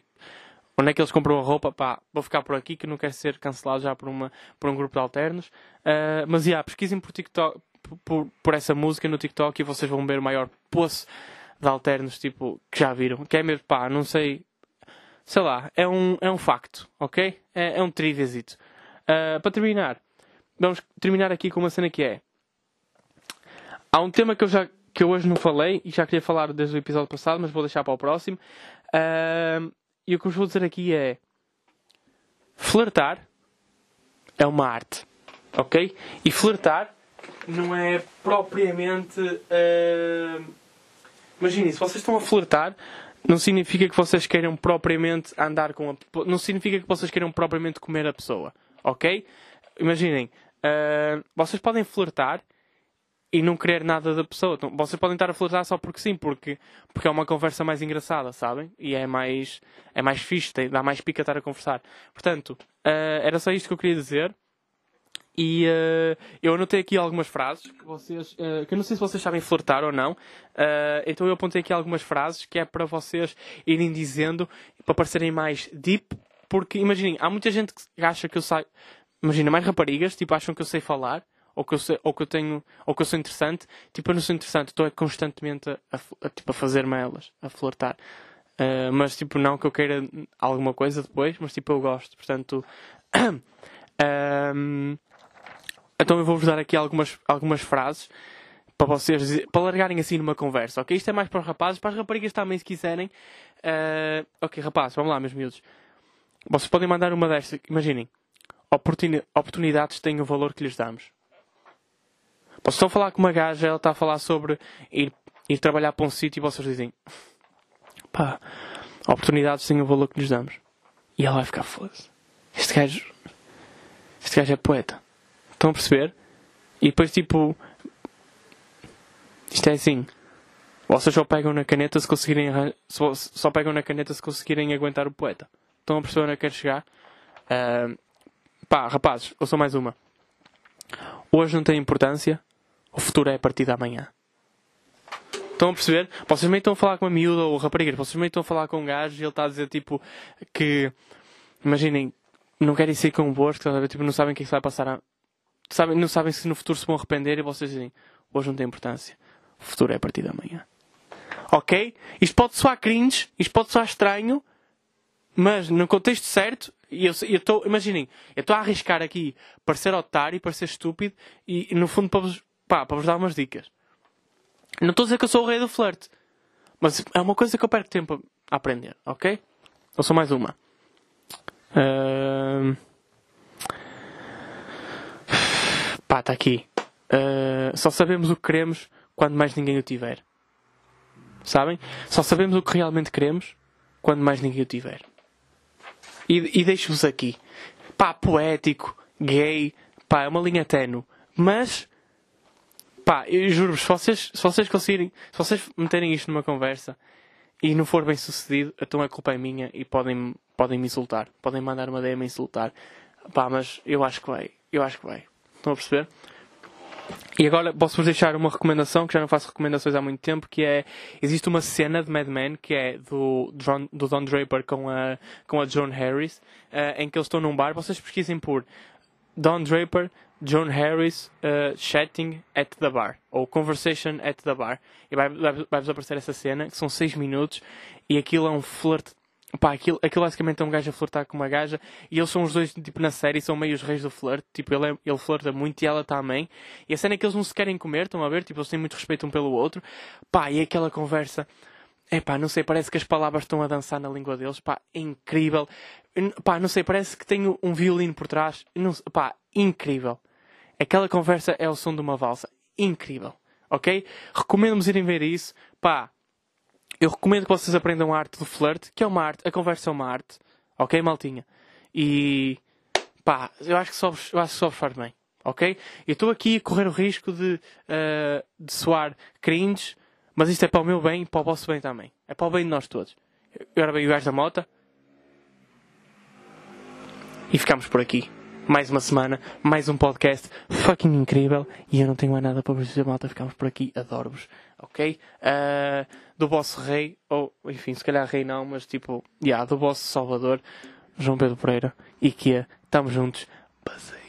onde é que eles compram a roupa, pá, vou ficar por aqui que não quero ser cancelado já por, uma, por um grupo de alternos. Uh, mas, yeah, pesquisem por TikTok, por, por essa música no TikTok e vocês vão ver o maior poço de alternos, tipo, que já viram. Que é mesmo, pá, não sei, sei lá, é um, é um facto, ok? É, é um triviazito. Uh, para terminar, vamos terminar aqui com uma cena que é. Há um tema que eu já que eu hoje não falei e já queria falar desde o episódio passado, mas vou deixar para o próximo. Uh, e o que vos vou dizer aqui é: flertar é uma arte, ok? E flertar não é propriamente. Uh, Imaginem, se vocês estão a flertar, não significa que vocês queiram propriamente andar com a. Não significa que vocês queiram propriamente comer a pessoa, ok? Imaginem, uh, vocês podem flertar e não querer nada da pessoa. Então, vocês podem estar a flertar só porque sim, porque, porque é uma conversa mais engraçada, sabem? E é mais, é mais fixe, dá mais pica estar a conversar. Portanto, uh, era só isto que eu queria dizer. E uh, eu anotei aqui algumas frases que vocês. Uh, que eu não sei se vocês sabem flertar ou não. então eu apontei aqui algumas frases que é para vocês irem dizendo para parecerem mais deep. Porque imaginem, há muita gente que acha que eu saio. Imagina, mais raparigas, tipo, acham que eu sei falar ou que eu, sei, ou que eu tenho, ou que eu sou interessante, tipo, eu não sou interessante, estou constantemente a, a, tipo, a fazer-me elas, a flertar. Uh, mas, tipo, não que eu queira alguma coisa depois, mas, tipo, eu gosto, portanto. então eu vou-vos dar aqui algumas, algumas frases para vocês, para largarem assim numa conversa, ok? Isto é mais para os rapazes, para as raparigas também, se quiserem. Uh, ok, rapazes, vamos lá, meus miúdos. Vocês podem mandar uma destas, imaginem. Oportunidades têm o valor que lhes damos. Posso só falar com uma gaja, ela está a falar sobre ir, ir trabalhar para um sítio e vocês dizem pá, oportunidades têm o valor que lhes damos. E ela vai ficar foda-se. Este gajo. Este gajo é poeta. Estão a perceber? E depois tipo. Isto é assim. Vocês só pegam na caneta se conseguirem. Só pegam na caneta se conseguirem aguentar o poeta. Estão a perceber onde eu quero chegar? Uh, pá, rapazes, eu sou mais uma. Hoje não tem importância, o futuro é a partir da manhã. Estão a perceber? Vocês meio estão a falar com uma miúda ou rapariga, vocês meio estão a falar com um gajo e ele está a dizer tipo que. Imaginem, não querem sair convosco, tipo, não sabem o que é que vai passar. A... Sabem, não sabem se no futuro se vão arrepender e vocês dizem hoje não tem importância. O futuro é a partir da manhã. Ok? Isto pode soar cringe, isto pode soar estranho, mas no contexto certo, e eu estou, imaginem, eu estou a arriscar aqui para ser otário, para ser estúpido e, no fundo para vos, pá, para vos dar umas dicas. Não estou a dizer que eu sou o rei do flerte, mas é uma coisa que eu perco tempo a aprender, ok? Ou só mais uma. Uh... Pá, está aqui. Uh... Só sabemos o que queremos quando mais ninguém o tiver. Sabem? Só sabemos o que realmente queremos quando mais ninguém o tiver. E, e deixo-vos aqui. Pá, poético, gay, pá, é uma linha tenue. Mas, pá, eu juro-vos, se vocês, se vocês conseguirem, se vocês meterem isto numa conversa e não for bem sucedido, então a culpa é minha e podem, podem me insultar. Podem mandar uma DM a insultar. Pá, mas eu acho que vai. Eu acho que vai. Estão a perceber? E agora posso-vos deixar uma recomendação, que já não faço recomendações há muito tempo, que é, existe uma cena de Mad Men, que é do, do Don Draper com a, com a John Harris, uh, em que eles estão num bar, vocês pesquisem por Don Draper, John Harris uh, chatting at the bar, ou conversation at the bar. E vai-vos vai, aparecer essa cena, que são 6 minutos, e aquilo é um flirt Pá, aquilo, aquilo basicamente é um gajo a flertar com uma gaja e eles são os dois, tipo, na série, são meio os reis do flerte. Tipo, ele, é, ele flerta muito e ela também. E a cena é que eles não se querem comer, estão a ver? Tipo, eles têm muito respeito um pelo outro. Pá, e aquela conversa. É pá, não sei, parece que as palavras estão a dançar na língua deles. Pá, é incrível. Pá, não sei, parece que tem um violino por trás. Não, pá, incrível. Aquela conversa é o som de uma valsa. Incrível. Ok? Recomendo-vos irem ver isso. Pá, eu recomendo que vocês aprendam a arte do flirt, que é uma arte, a conversa é uma arte. Ok, maltinha? E pá, eu acho que só eu acho que faz bem. Ok? Eu estou aqui a correr o risco de, uh, de soar cringe, mas isto é para o meu bem e para o vosso bem também. É para o bem de nós todos. Agora bem o gajo da mota. E ficamos por aqui. Mais uma semana, mais um podcast fucking incrível. E eu não tenho mais nada para vos dizer, malta. Ficamos por aqui. Adoro-vos. Ok? Uh, do vosso rei, ou enfim, se calhar rei não, mas tipo, yeah, do vosso salvador, João Pedro Pereira, e que estamos juntos, basei.